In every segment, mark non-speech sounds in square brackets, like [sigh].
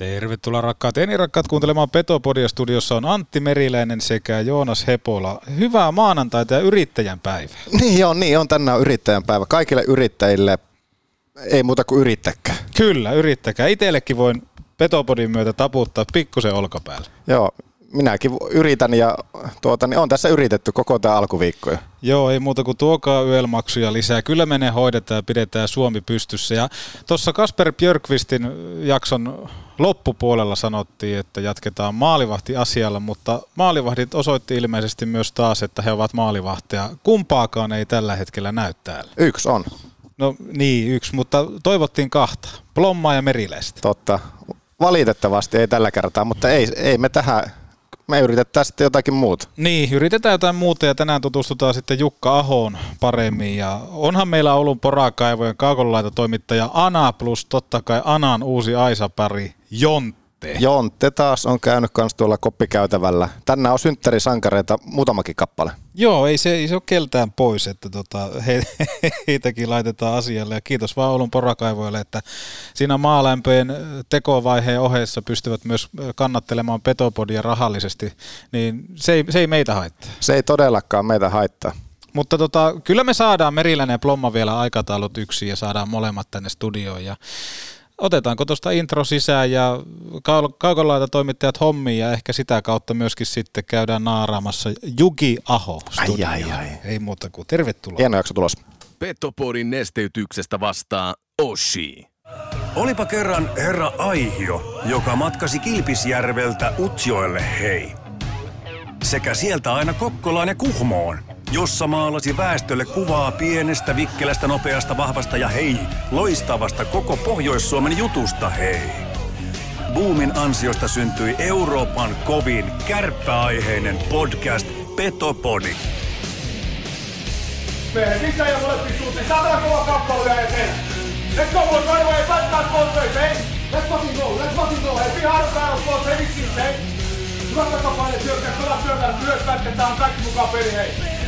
Tervetuloa rakkaat enirakkaat kuuntelemaan Petopodia. Studiossa on Antti Meriläinen sekä Joonas Hepola. Hyvää maanantaita ja yrittäjän päivää. [laughs] Niin on, niin on. Tänään yrittäjän päivä. Kaikille yrittäjille ei muuta kuin yrittäkää. Kyllä, yrittäkää. Itellekin voin Petopodin myötä taputtaa pikkusen olkapäälle. Joo, minäkin yritän ja tuota, niin on tässä yritetty koko tämä alkuviikko. Joo, ei muuta kuin tuokaa yölmaksuja lisää. Kyllä menee hoidetaan ja pidetään Suomi pystyssä. Ja tuossa Kasper Björkvistin jakson loppupuolella sanottiin, että jatketaan maalivahti-asialla, mutta maalivahdit osoitti ilmeisesti myös taas, että he ovat maalivahtia. Kumpaakaan ei tällä hetkellä näy täällä. Yksi on. No niin, yksi, mutta toivottiin kahta. Plommaa ja Meriläistä. Totta. Valitettavasti ei tällä kertaa, mutta ei, ei me tähän me yritetään sitten jotakin muuta. Niin, yritetään jotain muuta ja tänään tutustutaan sitten Jukka Ahoon paremmin. Ja onhan meillä ollut porakaivojen kaukonlaita toimittaja Ana plus totta kai Anan uusi Aisa-pari Jont Jontte. Jontte taas on käynyt kans tuolla koppikäytävällä. Tänään on synttärisankareita muutamakin kappale. Joo, ei se, ei se ole keltään pois, että tota, he, [laughs] heitäkin laitetaan asialle. Ja kiitos vaan Oulun porakaivoille, että siinä maalämpöjen tekovaiheen ohessa pystyvät myös kannattelemaan petopodia rahallisesti, niin se ei, se ei meitä haittaa. Se ei todellakaan meitä haittaa. Mutta tota, kyllä me saadaan Meriläinen ja Plomma vielä aikataulut yksin ja saadaan molemmat tänne studioon. Ja otetaanko tuosta intro sisään ja kaukolaita toimittajat hommiin ja ehkä sitä kautta myöskin sitten käydään naaraamassa Jugi Aho studioon. Ai, ai, ai. Ei muuta kuin tervetuloa. Hieno jakso tulos. Petopodin nesteytyksestä vastaa Oshi. Olipa kerran herra Aihio, joka matkasi Kilpisjärveltä Utsjoelle hei. Sekä sieltä aina Kokkolaan ja Kuhmoon – jossa maalasi väestölle kuvaa pienestä, vikkelästä, nopeasta, vahvasta ja hei, loistavasta koko Pohjois-Suomen jutusta hei. Boomin ansiosta syntyi Euroopan kovin kärppäaiheinen podcast Petopodi. Mehen missä ei molempiin suuntiin. Saadaan kova kappale vielä eteen. Let's go, boys, right away. Fight that contact, hey. Let's fucking go, let's fucking go. Hey, be hard battle, boys, hey, hey. Hyvä takapaine, syökkää, kova syökkää, myös pätkä, tää on kaikki mukaan peli, hei.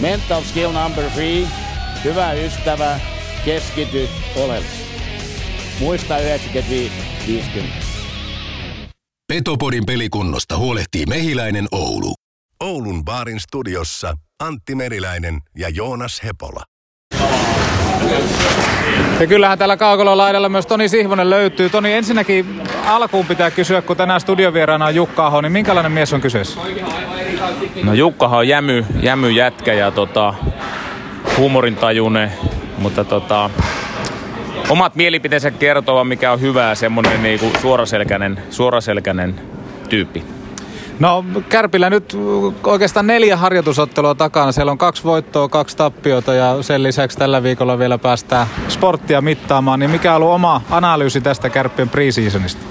Mental skill number three. Hyvä ystävä, keskity oleellisesti. Muista 95 50. Petopodin pelikunnosta huolehtii Mehiläinen Oulu. Oulun baarin studiossa Antti Meriläinen ja Joonas Hepola. Ja kyllähän täällä Kaukolon laidalla myös Toni Sihvonen löytyy. Toni, ensinnäkin alkuun pitää kysyä, kun tänään studiovieraana on Jukka Aho, niin minkälainen mies on kyseessä? No Jukkahan on jämy, jämy jätkä ja tota, huumorintajuinen, mutta tota, omat mielipiteensä kertova, mikä on hyvää, semmoinen niinku suoraselkäinen, suoraselkäinen tyyppi. No Kärpillä nyt oikeastaan neljä harjoitusottelua takana. Siellä on kaksi voittoa, kaksi tappiota ja sen lisäksi tällä viikolla vielä päästään sporttia mittaamaan. Niin mikä on ollut oma analyysi tästä Kärppien preseasonista?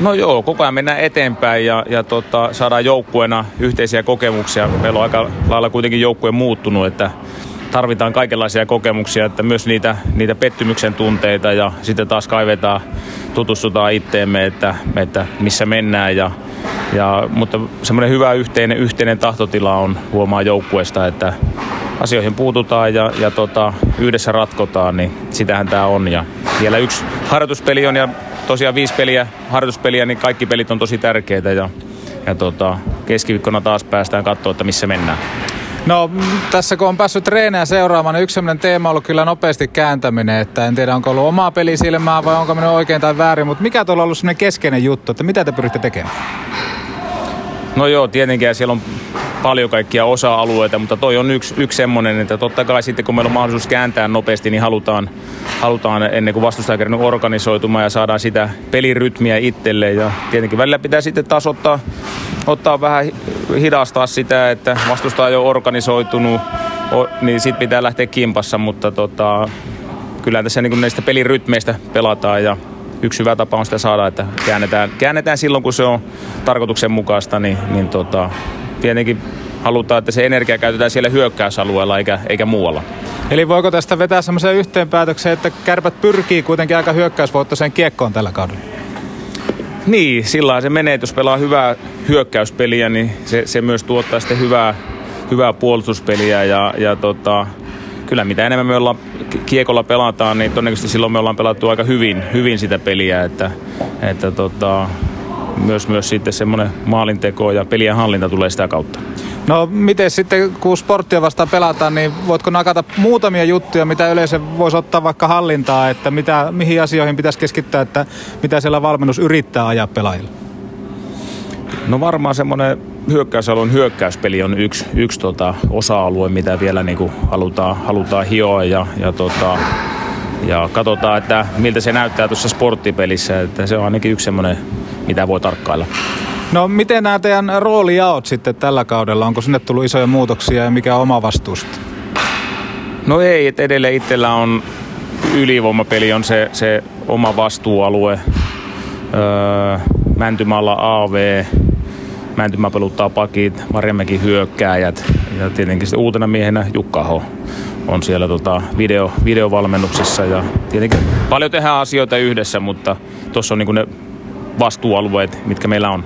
No joo, koko ajan mennään eteenpäin ja, ja tota, saadaan joukkueena yhteisiä kokemuksia. Meillä on aika lailla kuitenkin joukkue muuttunut, että tarvitaan kaikenlaisia kokemuksia, että myös niitä, niitä pettymyksen tunteita ja sitten taas kaivetaan, tutustutaan itteemme, että, että missä mennään. Ja, ja, mutta semmoinen hyvä yhteinen, yhteinen tahtotila on huomaa joukkueesta, että asioihin puututaan ja, ja tota, yhdessä ratkotaan, niin sitähän tämä on. Ja vielä yksi harjoituspeli on ja tosiaan viisi peliä, harjoituspeliä, niin kaikki pelit on tosi tärkeitä ja, ja tota, keskiviikkona taas päästään katsoa, että missä mennään. No tässä kun on päässyt treenejä seuraamaan, niin yksi sellainen teema on ollut kyllä nopeasti kääntäminen, että en tiedä onko ollut omaa pelisilmää vai onko mennyt oikein tai väärin, mutta mikä tuolla on ollut sellainen keskeinen juttu, että mitä te pyritte tekemään? No joo, tietenkin siellä on paljon kaikkia osa-alueita, mutta toi on yksi, yksi semmoinen, että totta kai sitten kun meillä on mahdollisuus kääntää nopeasti, niin halutaan, halutaan ennen kuin vastustaja kerran organisoitumaan ja saadaan sitä pelirytmiä itselle. Ja tietenkin välillä pitää sitten taas ottaa, ottaa vähän hidastaa sitä, että vastustaja on organisoitunut, niin sitten pitää lähteä kimpassa, mutta tota, kyllä tässä niin näistä pelirytmeistä pelataan ja yksi hyvä tapa on sitä saada, että käännetään, käännetään silloin, kun se on tarkoituksenmukaista, niin, niin tota, tietenkin halutaan, että se energia käytetään siellä hyökkäysalueella eikä, eikä muualla. Eli voiko tästä vetää semmoisen yhteenpäätöksen, että kärpät pyrkii kuitenkin aika hyökkäysvoittoiseen kiekkoon tällä kaudella? Niin, sillä se menee, että jos pelaa hyvää hyökkäyspeliä, niin se, se myös tuottaa sitten hyvää, hyvää puolustuspeliä ja, ja tota, kyllä mitä enemmän me ollaan kiekolla pelataan, niin todennäköisesti silloin me ollaan pelattu aika hyvin, hyvin sitä peliä, että, että tota, myös, myös sitten semmoinen maalinteko ja pelien hallinta tulee sitä kautta. No miten sitten, kun sporttia vastaan pelataan, niin voitko nakata muutamia juttuja, mitä yleensä voisi ottaa vaikka hallintaa, että mitä, mihin asioihin pitäisi keskittää, että mitä siellä valmennus yrittää ajaa pelaajille? No varmaan semmoinen hyökkäysalueen hyökkäyspeli on yksi, yksi tota osa-alue, mitä vielä niin kuin halutaan, halutaan hioa ja, ja, tota, ja katsotaan, että miltä se näyttää tuossa sporttipelissä. Että se on ainakin yksi semmoinen, mitä voi tarkkailla. No miten nämä teidän roolijaot sitten tällä kaudella? Onko sinne tullut isoja muutoksia ja mikä on oma vastuus? No ei, että edelleen itsellä on ylivoimapeli on se, se oma vastuualue. Öö, Mäntymällä AV, Mäntymä peluttaa pakit, Marjamäki hyökkääjät ja tietenkin sitten uutena miehenä Jukka Ho on siellä tota video, videovalmennuksessa ja tietenkin paljon tehdään asioita yhdessä, mutta tuossa on niin ne vastuualueet, mitkä meillä on.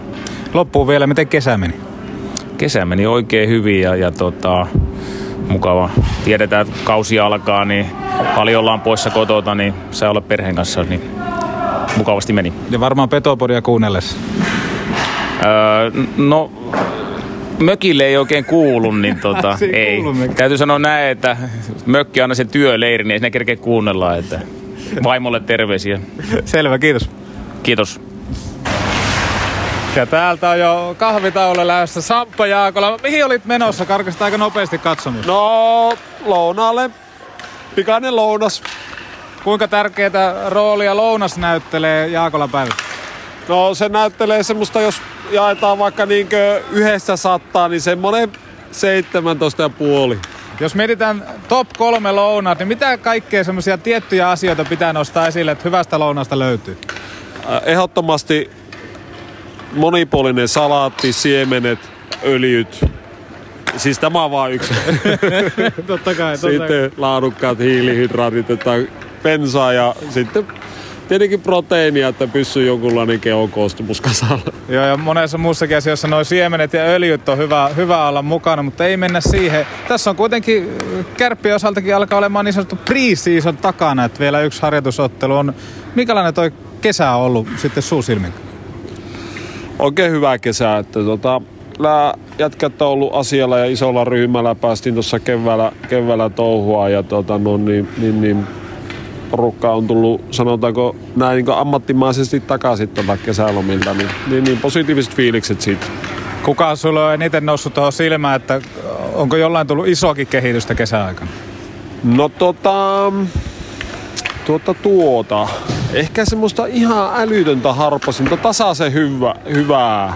Loppuun vielä, miten kesä meni? Kesä meni oikein hyvin ja, ja tota, mukava. Tiedetään, että kausi alkaa, niin paljon ollaan poissa kotota, niin saa olla perheen kanssa, niin mukavasti meni. Ja varmaan Petopodia kuunnellessa. Öö, no, mökille ei oikein kuulu, niin tota, [laughs] ei ei. Täytyy sanoa näin, että mökki on aina se työleiri, niin ei kerkeä kuunnella, että vaimolle terveisiä. [laughs] Selvä, kiitos. Kiitos. Ja täältä on jo kahvitaule lähdössä Samppa Jaakola. Mihin olit menossa? Karkasit aika nopeasti katsomus. No, lounaalle. Pikainen lounas. Kuinka tärkeää roolia lounas näyttelee Jaakola päivässä? No se näyttelee semmoista, jos jaetaan vaikka niinkö yhdessä sattaa, niin semmonen 17 ja puoli. Jos mietitään top kolme lounaat, niin mitä kaikkea semmoisia tiettyjä asioita pitää nostaa esille, että hyvästä lounasta löytyy? Äh, Ehdottomasti monipuolinen salaatti, siemenet, öljyt. Siis tämä on vaan yksi. [laughs] totta kai, totta sitten laadukkaat hiilihydraatit, että bensaa ja sitten tietenkin proteiinia, että pysyy jonkunlainen kehokoostumus kasalla. Joo, ja monessa muussakin asiassa noin siemenet ja öljyt on hyvä, hyvä olla mukana, mutta ei mennä siihen. Tässä on kuitenkin kärppien osaltakin alkaa olemaan niin sanottu pre-season takana, että vielä yksi harjoitusottelu on. Minkälainen toi kesä on ollut sitten suusilmin? Oikein hyvä kesä, että tota, lää jätkät on ollut asialla ja isolla ryhmällä päästiin tuossa keväällä, keväällä touhua ja tota, no, niin, niin, niin, porukka on tullut, sanotaanko näin niin ammattimaisesti takaisin tuolta kesälomilta, niin, niin, niin positiiviset fiilikset siitä. Kuka sulla on eniten noussut tuohon silmään, että onko jollain tullut isoakin kehitystä kesäaikana? No tota, tuota tuota, ehkä semmoista ihan älytöntä harppasinta, tasaisen hyvä, hyvää.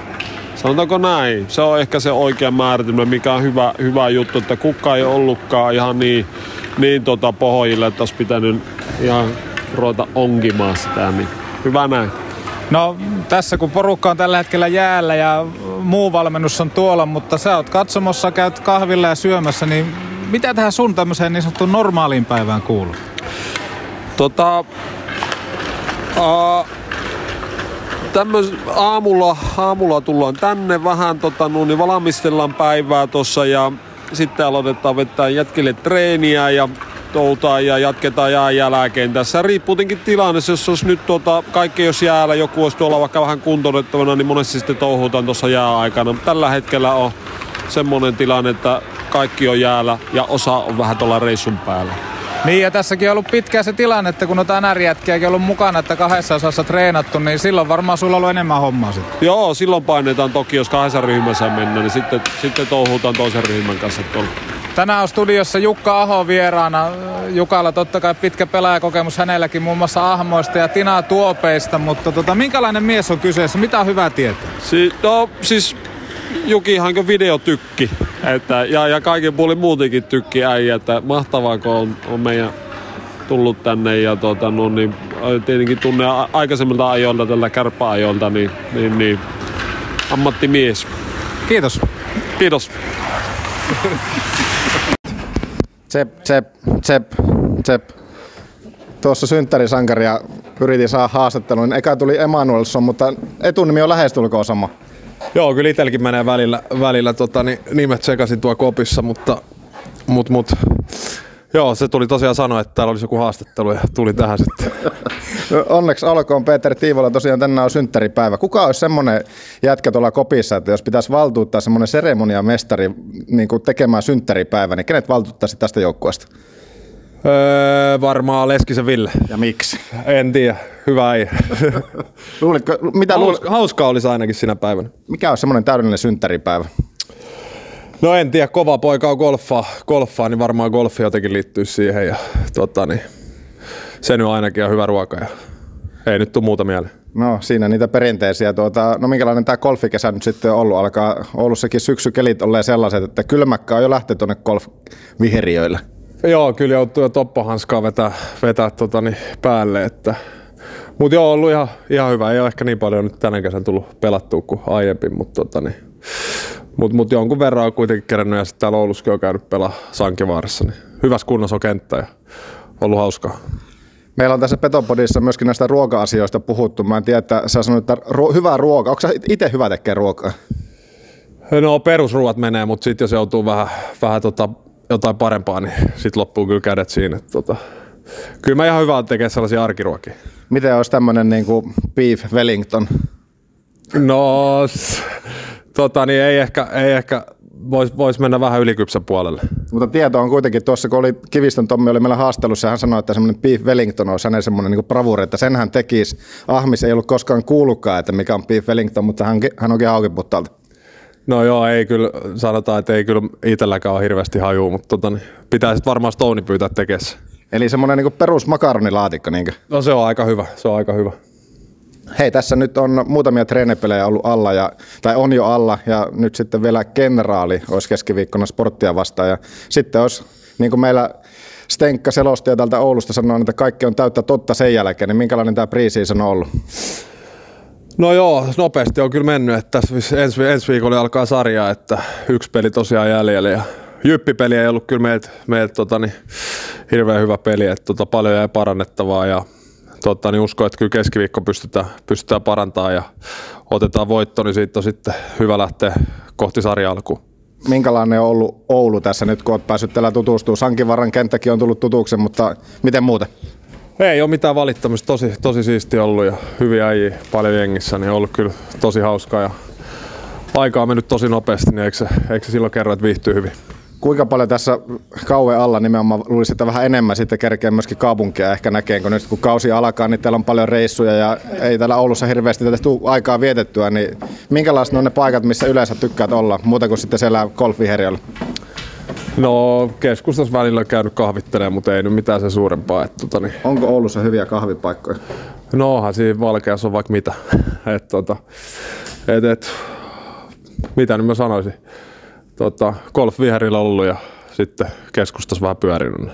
Sanotaanko näin? Se on ehkä se oikea määritelmä, mikä on hyvä, hyvä juttu, että kukka ei ollutkaan ihan niin, niin tota pohjille, että olisi pitänyt ihan ruveta onkimaan sitä, niin hyvä näin. No tässä kun porukka on tällä hetkellä jäällä ja muu valmennus on tuolla, mutta sä oot katsomossa, käyt kahvilla ja syömässä, niin mitä tähän sun tämmöiseen niin sanottuun normaaliin päivään kuuluu? Tota, aa, tämmöis, aamulla, aamulla tullaan tänne vähän, tota, no, niin valmistellaan päivää tuossa ja sitten aloitetaan vetää jätkille treeniä ja toutaan ja jatketaan jään jälkeen. Tässä riippuu tietenkin tilanne, jos olisi nyt tota, kaikki jos jäällä, joku olisi tuolla vaikka vähän kuntoutettavana, niin monesti sitten touhutaan tuossa jääaikana. Tällä hetkellä on semmoinen tilanne, että kaikki on jäällä ja osa on vähän tuolla reissun päällä. Niin ja tässäkin on ollut pitkään se tilanne, että kun noita NR-jätkiäkin ollut mukana, että kahdessa osassa treenattu, niin silloin varmaan sulla on ollut enemmän hommaa sitten. Joo, silloin painetaan toki, jos kahdessa ryhmässä mennään, niin sitten, sitten touhutaan toisen ryhmän kanssa tuolla. Tänään on studiossa Jukka Aho vieraana. Jukalla totta kai pitkä pelaajakokemus hänelläkin muun muassa Ahmoista ja Tina Tuopeista, mutta tota, minkälainen mies on kyseessä? Mitä on hyvä tietää? Si- no, siis Jukihan videotykki. Että, ja, ja kaiken puolin muutenkin tykki äijä, että mahtavaa kun on, on meidän tullut tänne ja tota, no, niin, tietenkin tunne aikaisemmilta ajoilta, tällä kärppäajolta, niin, niin, niin ammattimies. Kiitos. Kiitos. Tsep, tsep, tsep, tsep. Tuossa synttärisankaria yritin saada haastattelun. Eka tuli Emanuelson, mutta etunimi on lähestulkoon sama. Joo, kyllä itselläkin menee välillä, välillä tota, niin nimet sekaisin tuo kopissa, mutta mut, mut, joo, se tuli tosiaan sanoa, että täällä olisi joku haastattelu ja tuli tähän sitten. Onneksi alkoon Peter Tiivola tosiaan tänään on synttäripäivä. Kuka olisi semmoinen jätkä tuolla kopissa, että jos pitäisi valtuuttaa semmoinen seremoniamestari niin kuin tekemään synttäripäivä, niin kenet valtuuttaisi tästä joukkueesta? Öö, varmaan Leskisen Ville. Ja miksi? En tiedä, hyvä ei. [laughs] Luulitko, mitä luulit, Hauska, hauskaa olisi ainakin sinä päivänä. mikä on semmoinen täydellinen synttäripäivä? No en tiedä, kova poika on golfaa, golfaa niin varmaan golfi jotenkin liittyy siihen ja tota, niin, se nyt ainakin on hyvä ruoka ja ei nyt tule muuta mieleen. No siinä niitä perinteisiä. Tuota, no minkälainen tämä golfikesä nyt sitten on ollut? Alkaa Oulussakin syksykelit olleen sellaiset, että kylmäkkä on jo lähtenyt tuonne golfviheriöille. Joo, kyllä joutuu jo toppohanskaa vetää, vetää tota, niin, päälle. Että... Mutta joo, on ollut ihan, ihan hyvä. Ei ole ehkä niin paljon nyt tänä kesän tullut pelattua kuin aiemmin, mutta tota, niin, mut, mut jonkun verran on kuitenkin kerännyt ja sitten täällä Oulussakin on käynyt pelaa Sankivaarassa. Niin hyvässä kunnossa on kenttä ja ollut hauskaa. Meillä on tässä Petopodissa myöskin näistä ruoka-asioista puhuttu. Mä en tiedä, että sä sanoit, että ruo- hyvää ruokaa. Onko sä itse hyvä tekemään ruokaa? No perusruuat menee, mutta sitten jos joutuu vähän, vähän tota, jotain parempaa, niin sitten loppuu kyllä kädet siinä. Tota, kyllä mä ihan hyvä tekemään sellaisia arkiruokia. Miten olisi tämmöinen niin kuin beef Wellington? No, tota, niin ei ehkä, ei ehkä voisi vois mennä vähän ylikypsän puolelle. Mutta tieto on kuitenkin tuossa, kun oli Kivistön Tommi oli meillä haastelussa, hän sanoi, että semmoinen beef Wellington olisi hänen semmoinen niin bravuri, että sen hän tekisi. Ahmis ei ollut koskaan kuullutkaan, että mikä on beef Wellington, mutta hän, hän onkin haukiputtaalta. No joo, ei kyllä, sanotaan, että ei kyllä itselläkään ole hirveästi hajua, mutta tota, niin pitää sitten varmaan Stone pyytää tekessä. Eli semmoinen niin perus makaronilaatikko. Niinkö? No se on aika hyvä, se on aika hyvä. Hei, tässä nyt on muutamia treenipelejä ollut alla, ja, tai on jo alla, ja nyt sitten vielä kenraali olisi keskiviikkona sporttia vastaan. Ja sitten olisi, niin kuin meillä Stenkka selostaja täältä Oulusta sanoi, että kaikki on täyttä totta sen jälkeen, niin minkälainen tämä preseason on ollut? No joo, nopeasti on kyllä mennyt, että ensi, ensi viikolla alkaa sarja, että yksi peli tosiaan jäljellä ja Jyppipeli ei ollut kyllä meiltä, meiltä tota, niin, hirveän hyvä peli, että tota, paljon jäi parannettavaa ja tota, niin uskon, että kyllä keskiviikko pystytään, pystytään parantamaan ja otetaan voitto, niin siitä on sitten hyvä lähteä kohti sarja alkuun. Minkälainen on ollut Oulu tässä nyt, kun olet päässyt täällä tutustumaan? Sankivarran kenttäkin on tullut tutuksi, mutta miten muuten? Ei ole mitään valittamista, tosi, tosi siisti ollut ja hyviä äijiä paljon jengissä, niin on ollut kyllä tosi hauskaa ja aika on mennyt tosi nopeasti, niin eikö se, eikö se silloin kerro, että viihtyy hyvin? Kuinka paljon tässä kauan alla nimenomaan luulisi, että vähän enemmän sitten kerkee myöskin kaupunkia ehkä näkee, kun nyt kun kausi alkaa, niin täällä on paljon reissuja ja ei täällä Oulussa hirveästi tätä aikaa vietettyä, niin minkälaiset on ne paikat, missä yleensä tykkäät olla, muuta kuin sitten siellä golfviheriöllä? No keskustassa välillä on käynyt kahvittelemaan, mutta ei nyt mitään sen suurempaa. Et, tota, niin, Onko Oulussa hyviä kahvipaikkoja? no onhan siinä valkeassa on vaikka mitä. [laughs] Et, tota, et, et, mitä nyt mä sanoisin. Tota, golf viherillä ollut ja sitten keskustassa vähän pyörinyt. niin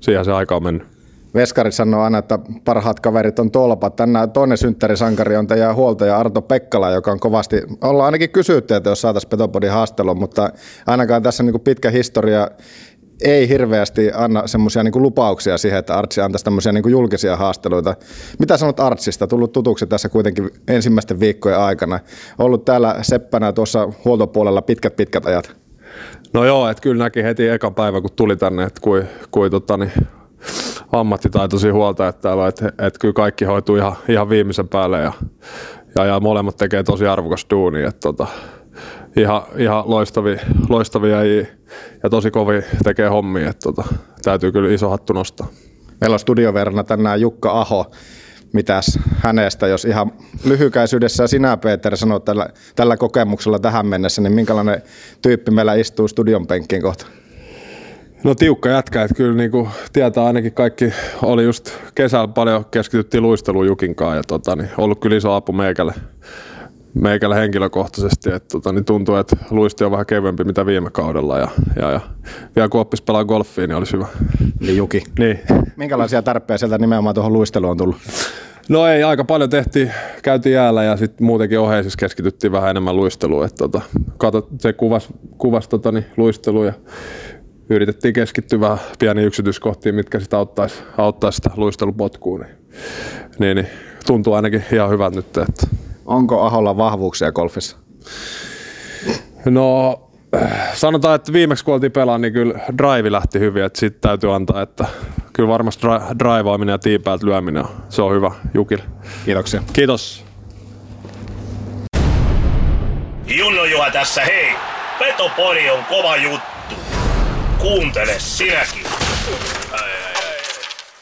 Siihen se aika on mennyt. Veskarit sanoo aina, että parhaat kaverit on tolpat. Tänään toinen synttärisankari on teidän huoltaja Arto Pekkala, joka on kovasti, ollaan ainakin kysytty, että jos saataisiin Petopodin haastelua, mutta ainakaan tässä niin pitkä historia ei hirveästi anna semmoisia niin lupauksia siihen, että Artsi antaisi tämmöisiä niin julkisia haasteluita. Mitä sanot Artsista? Tullut tutuksi tässä kuitenkin ensimmäisten viikkojen aikana. Ollut täällä seppänä tuossa huoltopuolella pitkät pitkät ajat. No joo, että kyllä näki heti eka päivä, kun tuli tänne, että kui, kui tota, niin, ammattitaitoisia huolta, että täällä että, että kyllä kaikki hoituu ihan, ihan viimeisen päälle ja, ja, ja molemmat tekee tosi arvokas duuni, että tota, ihan, ihan loistavia, loistavia ja, ja tosi kovia tekee hommia, että tota, täytyy kyllä iso hattu nostaa. Meillä on studioverna tänään Jukka Aho. Mitäs hänestä, jos ihan lyhykäisyydessä sinä Peter sanot tällä, tällä kokemuksella tähän mennessä, niin minkälainen tyyppi meillä istuu studion penkkiin kohta? No tiukka jätkä, että kyllä niin kuin tietää ainakin kaikki, oli just kesällä paljon keskityttiin luisteluun Jukinkaan ja tota, niin ollut kyllä iso apu meikälle, meikällä henkilökohtaisesti. Että, tota, niin tuntuu, että luisti on vähän kevyempi mitä viime kaudella. Ja, ja, ja vielä kun oppisi pelaa golfia, niin olisi hyvä. Niin Juki. Niin. Minkälaisia tarpeita sieltä nimenomaan tuohon luisteluun on tullut? No ei, aika paljon tehtiin, käytiin jäällä ja sitten muutenkin oheisissa keskityttiin vähän enemmän luisteluun. Että tota, kato, se kuvasi kuvas, tota, niin, luistelua ja yritettiin keskittyä vähän pieniin yksityiskohtiin, mitkä sitä auttaisi, auttaisi sitä luistelupotkuun. Niin, niin, niin, tuntuu ainakin ihan hyvältä nyt. Että. Onko Aholla vahvuuksia golfissa? No sanotaan, että viimeksi kun oltiin pelaa, niin kyllä drive lähti hyvin, että sitten täytyy antaa, että kyllä varmasti drivaaminen ja tiipäältä lyöminen, se on hyvä Jukil. Kiitoksia. Kiitos. Junno Juha tässä, hei! Petopodi on kova juttu. Kuuntele sinäkin.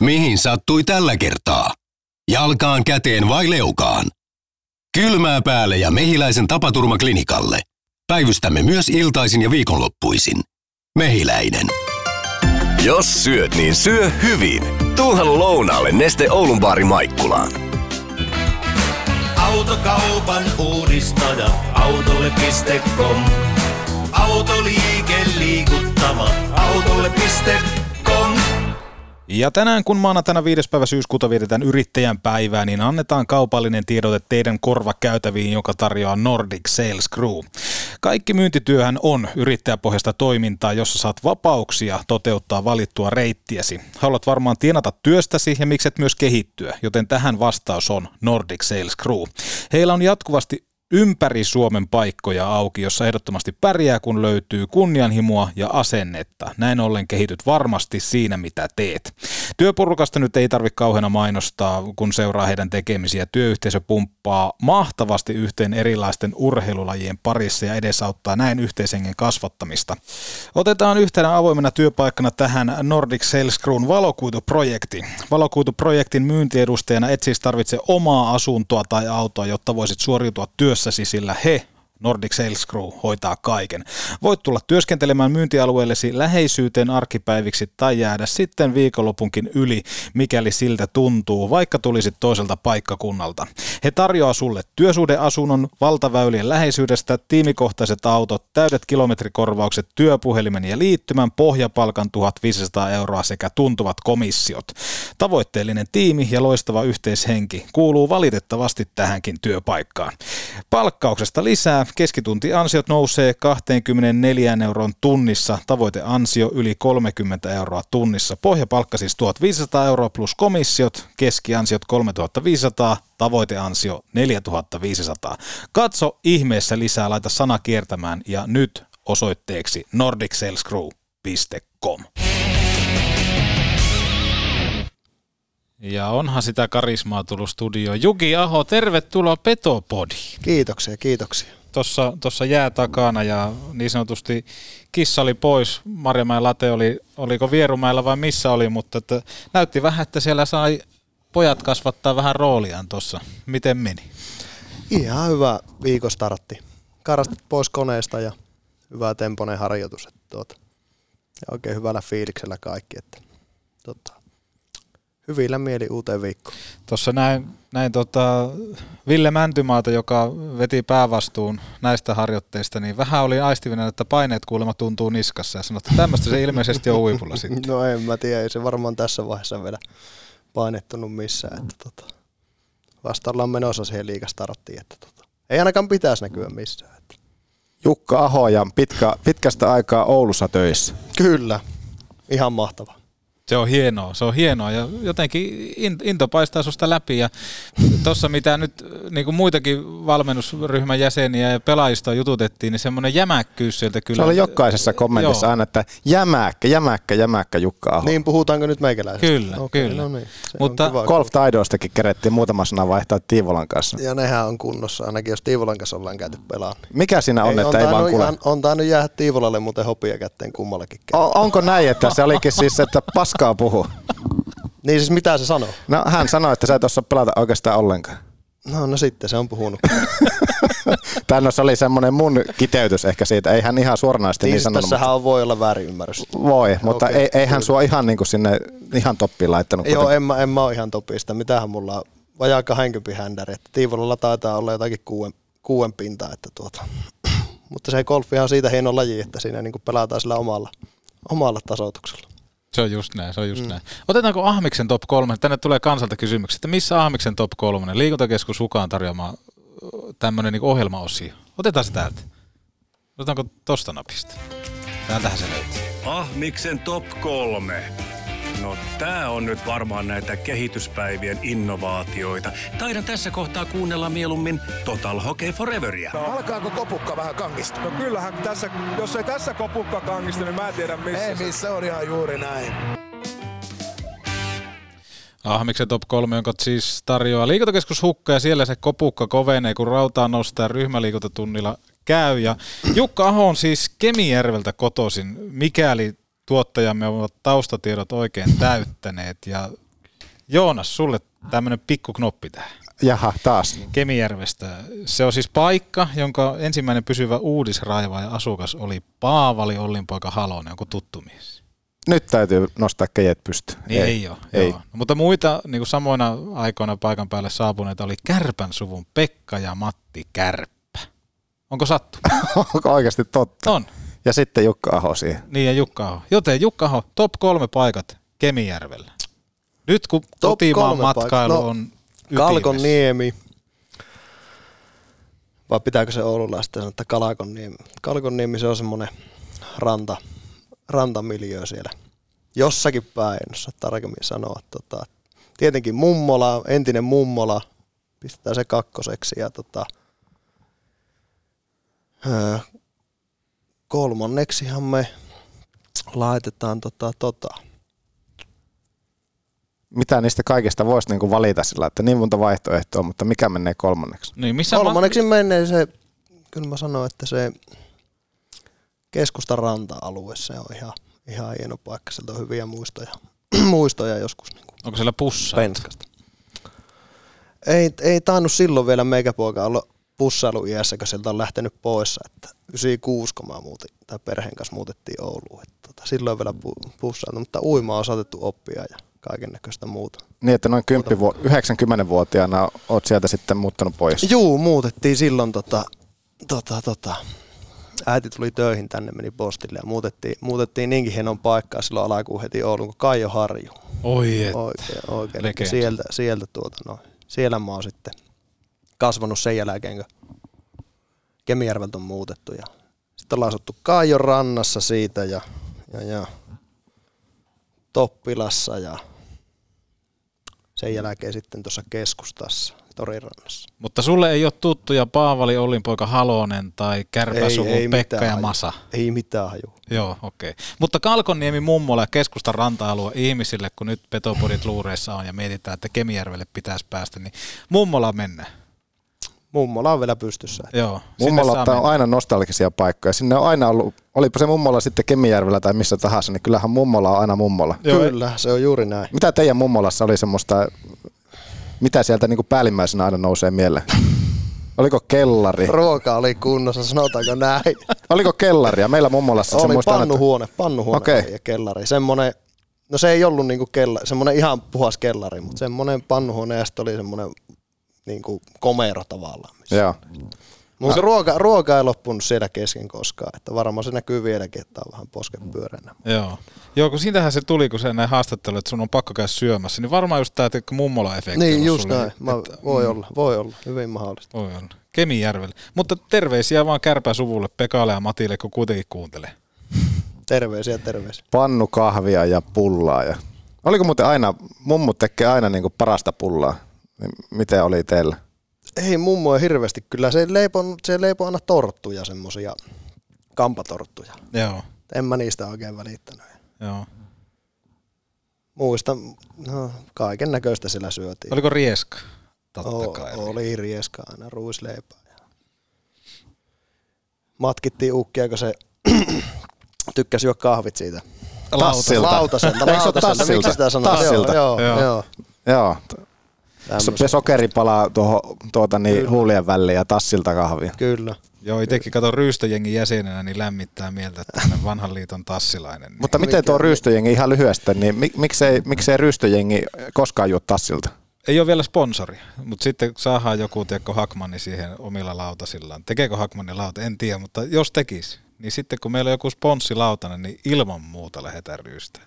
Mihin sattui tällä kertaa? Jalkaan, käteen vai leukaan? Kylmää päälle ja mehiläisen tapaturmaklinikalle. Päivystämme myös iltaisin ja viikonloppuisin. Mehiläinen. Jos syöt, niin syö hyvin. Tuuhan lounaalle Neste Oulun baari Maikkulaan. Autokaupan uudistaja, autolle.com. Autoliike liikuttava, autolle.com. Ja tänään kun maanantaina 5. päivä syyskuuta vietetään yrittäjän päivää, niin annetaan kaupallinen tiedote teidän korvakäytäviin, joka tarjoaa Nordic Sales Crew. Kaikki myyntityöhän on yrittäjäpohjasta toimintaa, jossa saat vapauksia toteuttaa valittua reittiäsi. Haluat varmaan tienata työstäsi ja mikset myös kehittyä, joten tähän vastaus on Nordic Sales Crew. Heillä on jatkuvasti ympäri Suomen paikkoja auki, jossa ehdottomasti pärjää, kun löytyy kunnianhimoa ja asennetta. Näin ollen kehityt varmasti siinä, mitä teet. Työporukasta nyt ei tarvitse kauheana mainostaa, kun seuraa heidän tekemisiä. Työyhteisö pumppaa mahtavasti yhteen erilaisten urheilulajien parissa ja edesauttaa näin yhteishengen kasvattamista. Otetaan yhtenä avoimena työpaikkana tähän Nordic Sales Crewn valokuituprojekti. Valokuituprojektin myyntiedustajana et siis tarvitse omaa asuntoa tai autoa, jotta voisit suoriutua työssäsi, sillä he Nordic Sales Crew hoitaa kaiken. Voit tulla työskentelemään myyntialueellesi läheisyyteen arkipäiviksi tai jäädä sitten viikonlopunkin yli, mikäli siltä tuntuu, vaikka tulisit toiselta paikkakunnalta. He tarjoaa sulle työsuhdeasunnon valtaväylien läheisyydestä, tiimikohtaiset autot, täydet kilometrikorvaukset, työpuhelimen ja liittymän, pohjapalkan 1500 euroa sekä tuntuvat komissiot. Tavoitteellinen tiimi ja loistava yhteishenki kuuluu valitettavasti tähänkin työpaikkaan. Palkkauksesta lisää keskituntiansiot nousee 24 euron tunnissa, tavoiteansio yli 30 euroa tunnissa. Pohjapalkka siis 1500 euroa plus komissiot, keskiansiot 3500, tavoiteansio 4500. Katso ihmeessä lisää, laita sana kiertämään ja nyt osoitteeksi nordicsalescrew.com. Ja onhan sitä karismaa tullut studioon. Juki Aho, tervetuloa Petopodiin. Kiitoksia, kiitoksia. Tuossa, tuossa jää takana ja niin sanotusti kissa oli pois. Marjamäen late oli, oliko Vierumäellä vai missä oli, mutta että näytti vähän, että siellä sai pojat kasvattaa vähän rooliaan tuossa. Miten meni? Ihan hyvä viikostartti. Karastit pois koneesta ja hyvä temponen harjoitus. Että tuota, ja oikein hyvällä fiiliksellä kaikki. Että, tota, hyvillä mieli uuteen viikkoon. Tuossa näin, näin tota Ville Mäntymaata, joka veti päävastuun näistä harjoitteista, niin vähän oli aistivinen, että paineet kuulemma tuntuu niskassa ja sanoi, että tämmöistä se ilmeisesti on huipulla sitten. [laughs] No en mä tiedä, ei se varmaan tässä vaiheessa vielä painettunut missään. Että tota, vasta ollaan menossa siihen liikastarttiin, että tota, ei ainakaan pitäisi näkyä missään. Että. Jukka Aho ja pitkä, pitkästä aikaa Oulussa töissä. Kyllä, ihan mahtava. Se on hienoa, se on hienoa ja jotenkin into paistaa susta läpi ja tuossa mitä nyt niin kuin muitakin valmennusryhmän jäseniä ja pelaajista jututettiin, niin semmoinen jämäkkyys sieltä kyllä. Se oli jokaisessa kommentissa Joo. aina, että jämäkkä, jämäkkä, jämäkkä Jukka Aho. Niin puhutaanko nyt meikäläisestä? Kyllä, Okei, kyllä. No niin, se Mutta on. Golf-taidoistakin kerettiin muutama sana vaihtaa Tiivolan kanssa. Ja nehän on kunnossa, ainakin jos Tiivolan kanssa ollaan käyty pelaamaan. Mikä siinä on, että ei vaan kuule? on tainnut jäädä Tiivolalle muuten hopia kätteen kummallakin. O- onko näin, että se olikin siis, että paskaa puhu? Niin siis mitä se sanoo? No hän sanoi, että sä et osaa pelata oikeastaan ollenkaan. No, no sitten se on puhunut. [laughs] Tai no se oli semmoinen mun kiteytys ehkä siitä. Ei hän ihan suoranaisesti niin, niin siis sanonut. tässähän on, voi olla väärinymmärrys. mutta Voi, mutta Okei, ei, ei hän sua ihan niin kuin sinne ihan toppiin laittanut. Joo, kuitenkaan. en mä, en mä ole ihan topista. Mitähän mulla on vajaa 20 händäri. Että Tiivolalla taitaa olla jotakin kuuden, kuuden pinta, että tuota. [clears throat] mutta se golfihan on siitä hieno laji, että siinä niin kuin pelataan sillä omalla, omalla tasoituksella. Se on just näin, se on just mm. näin. Otetaanko Ahmiksen top 3? Tänne tulee kansalta kysymyksiä, että missä Ahmiksen top 3? Liikuntakeskus Hukaan tarjoama tämmöinen niin ohjelmaosio. Otetaan se täältä. Otetaanko tosta napista? Täältähän se löytyy. Ahmiksen top kolme. No tää on nyt varmaan näitä kehityspäivien innovaatioita. Taidan tässä kohtaa kuunnella mieluummin Total Hockey Foreveria. No, alkaako kopukka vähän kangista? No kyllähän tässä, jos ei tässä kopukka kangista, niin mä en tiedä missä. Ei missä, on ihan juuri näin. Ahmiksen top 3, jonka siis tarjoaa liikuntakeskus Hukka ja siellä se kopukka kovenee, kun rautaa nostaa ryhmäliikuntatunnilla käy. Ja Jukka Aho on siis Kemijärveltä kotoisin, mikäli tuottajamme ovat taustatiedot oikein täyttäneet. Ja Joonas, sulle tämmöinen pikku knoppi tähän. Jaha, taas. Kemijärvestä. Se on siis paikka, jonka ensimmäinen pysyvä uudisraiva ja asukas oli Paavali Ollinpoika Halonen, onko tuttu mies? Nyt täytyy nostaa kejet pystyyn. Niin ei, ei ole. Ei. Joo. No, mutta muita niin kuin samoina aikoina paikan päälle saapuneita oli Kärpän suvun Pekka ja Matti Kärppä. Onko sattu? [laughs] Onko oikeasti totta? On. Ja sitten Jukka Aho siihen. Niin ja Jukka Aho. Joten Jukka Aho, top kolme paikat Kemijärvellä. Nyt kun top kotimaan matkailu no, on Kalkon niemi. Vai pitääkö se oululaista sanoa, että Kalakon niemi? Kalkon niemi se on semmoinen ranta, rantamiljöö siellä. Jossakin päin, en osaa tarkemmin sanoa. Tota, tietenkin mummola, entinen mummola, pistetään se kakkoseksi ja tota, öö, kolmanneksihan me laitetaan tota, tota. Mitä niistä kaikista voisi niinku valita sillä, että niin monta vaihtoehtoa, mutta mikä menee kolmanneksi? Niin, missä kolmanneksi ma- menee se, kyllä mä sanoin, että se keskustan ranta-alue, se on ihan, ihan hieno paikka, sieltä on hyviä muistoja, [clears throat] muistoja joskus. Niin kuin Onko siellä pussaa? Penskasta. Ei, ei tainnut silloin vielä meikäpoika olla pussailuiässä, kun sieltä on lähtenyt pois, että 96, kun mä muutin, tai perheen kanssa muutettiin Ouluun. Että tota, silloin vielä pussailtu, mutta uima on saatettu oppia ja kaiken näköistä muuta. Niin, että noin 10 vu- 90-vuotiaana oot sieltä sitten muuttanut pois. Juu, muutettiin silloin tota, tota, tota, äiti tuli töihin tänne, meni postille ja muutettiin, muutettiin niinkin hienon paikkaa silloin alakuun heti Oulun kuin Kaijo Harju. Oi et. Oikein, oikein. Sieltä, sieltä tuota, no, siellä mä oon sitten kasvanut sen jälkeen, kun Kemijärveltä on muutettu. Ja sitten ollaan asuttu Kaijon rannassa siitä ja, ja, ja Toppilassa ja sen jälkeen sitten tuossa keskustassa, Torirannassa. Mutta sulle ei ole tuttuja Paavali Ollinpoika Halonen tai Kärpäsuvun Pekka ja Masa? Haju. Ei mitään haju. Joo, okei. Okay. Mutta Kalkonniemi mummola ja keskustan ranta-alue ihmisille, kun nyt petopodit luureissa on ja mietitään, että Kemijärvelle pitäisi päästä, niin mummola mennä. Mummola on vielä pystyssä. Joo. Mummola on aina nostalgisia paikkoja. Sinne on aina ollut, olipa se mummola sitten Kemijärvellä tai missä tahansa, niin kyllähän mummola on aina mummola. Joo, Kyllä, se on juuri näin. Mitä teidän mummolassa oli semmoista, mitä sieltä niin kuin päällimmäisenä aina nousee mieleen? [laughs] Oliko kellari? Ruoka oli kunnossa, sanotaanko näin. [laughs] Oliko kellari? Ja meillä mummolassa oli pannuhuone, pannuhuone okay. ja kellari. Semmoinen, no se ei ollut niinku kellari, semmoinen ihan puhas kellari, mutta semmoinen pannuhuone ja sitten oli semmoinen niin kuin komero tavallaan. Joo. Mutta ruoka, ruoka ei loppunut siellä kesken koskaan, että varmaan se näkyy vieläkin, että on vähän posken pyöränä. Joo. Joo, kun siitähän se tuli, kun se näin haastattelu, että sun on pakko käydä syömässä, niin varmaan just tämä mummola-efekti Niin, just sulle, näin. Mä, että, voi mm. olla, voi olla, hyvin mahdollista. Voi olla. Kemijärvelle. Mutta terveisiä vaan kärpää suvulle, Pekalle ja Matille, kun kuitenkin kuuntelee. terveisiä, terveisiä. Pannu kahvia ja pullaa. Ja... Oliko muuten aina, mummut tekee aina niin kuin parasta pullaa? Niin miten oli teillä? Ei mummo hirveästi kyllä. Se leipoo, se leipoo aina torttuja, semmosia kampatorttuja. Joo. En mä niistä oikein välittänyt. Joo. Muista, no, kaiken näköistä sillä syötiin. Oliko rieska? Totta o, kai. Oli rieska aina, ruisleipää. Matkittiin ukkia, kun se [clears throat] tykkäsi juo kahvit siitä. Tassilta. Lautaselta. Lautaselta. Miksi sitä sanoo? Tassilta. Joo, joo. joo. joo. Tämmöset. Sokeri palaa tuohon tuota, niin, huulien väliin ja tassilta kahvia. Kyllä. Joo, itsekin katon ryystöjengin jäsenenä, niin lämmittää mieltä, että vanhan liiton tassilainen. Niin. Mutta miten tuo ryystöjengi ihan lyhyesti, niin miksei, miksei ryystöjengi koskaan juo tassilta? ei ole vielä sponsori, mutta sitten saadaan joku, tiedätkö, Hakmanni siihen omilla lautasillaan. Tekeekö Hakmanni lauta? En tiedä, mutta jos tekisi, niin sitten kun meillä on joku sponssilautanen, niin ilman muuta lähdetään ryystään.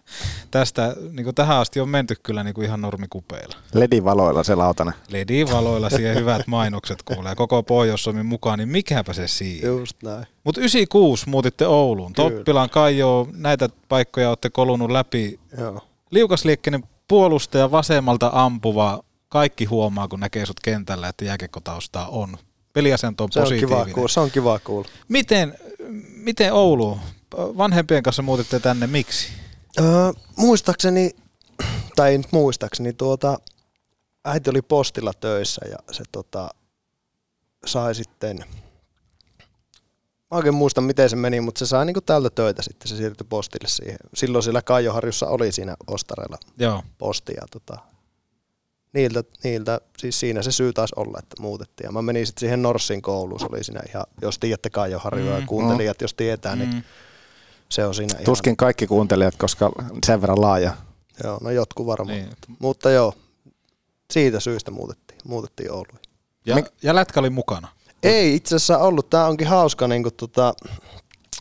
Tästä niin kuin tähän asti on menty kyllä niin kuin ihan normikupeilla. Ledivaloilla se lautanen. Ledivaloilla siihen hyvät mainokset kuulee. Koko pohjois mukaan, niin mikäpä se siinä. Just näin. Mutta 96 muutitte Ouluun. Kyllä. Toppilan Kaijo, näitä paikkoja olette kolunut läpi. Joo. Liukasliikkeinen puolustaja, vasemmalta ampuva. Kaikki huomaa, kun näkee sut kentällä, että jääkekotaustaa on. Peliasento on Se on positiivinen. kiva kuulla. Se on kiva kuulla. Miten, miten Oulu? Vanhempien kanssa muutitte tänne, miksi? Öö, muistaakseni, tai ei nyt muistaakseni, tuota, äiti oli postilla töissä ja se tota, sai sitten, mä oikein muista miten se meni, mutta se sai niinku täältä töitä sitten, se siirtyi postille siihen. Silloin siellä Kaijoharjussa oli siinä Ostareella Joo. postia. Tota, niiltä, niiltä, siis siinä se syy taisi olla, että muutettiin. Ja mä menin sitten siihen Norssin kouluun, se oli siinä ihan, jos tiedätte Kaijoharjua mm, ja kuuntelijat, jos tietää, niin Mm. se on siinä ihan Tuskin kaikki kuuntelijat, koska sen verran laaja. Joo, no jotkut varmaan. Niin. Niin. Mutta joo, siitä syystä muutettiin, muutettiin Ouluun. Ja, ja lätkä oli mukana. Ei itse asiassa ollut, tämä onkin hauska, niin kuin tota,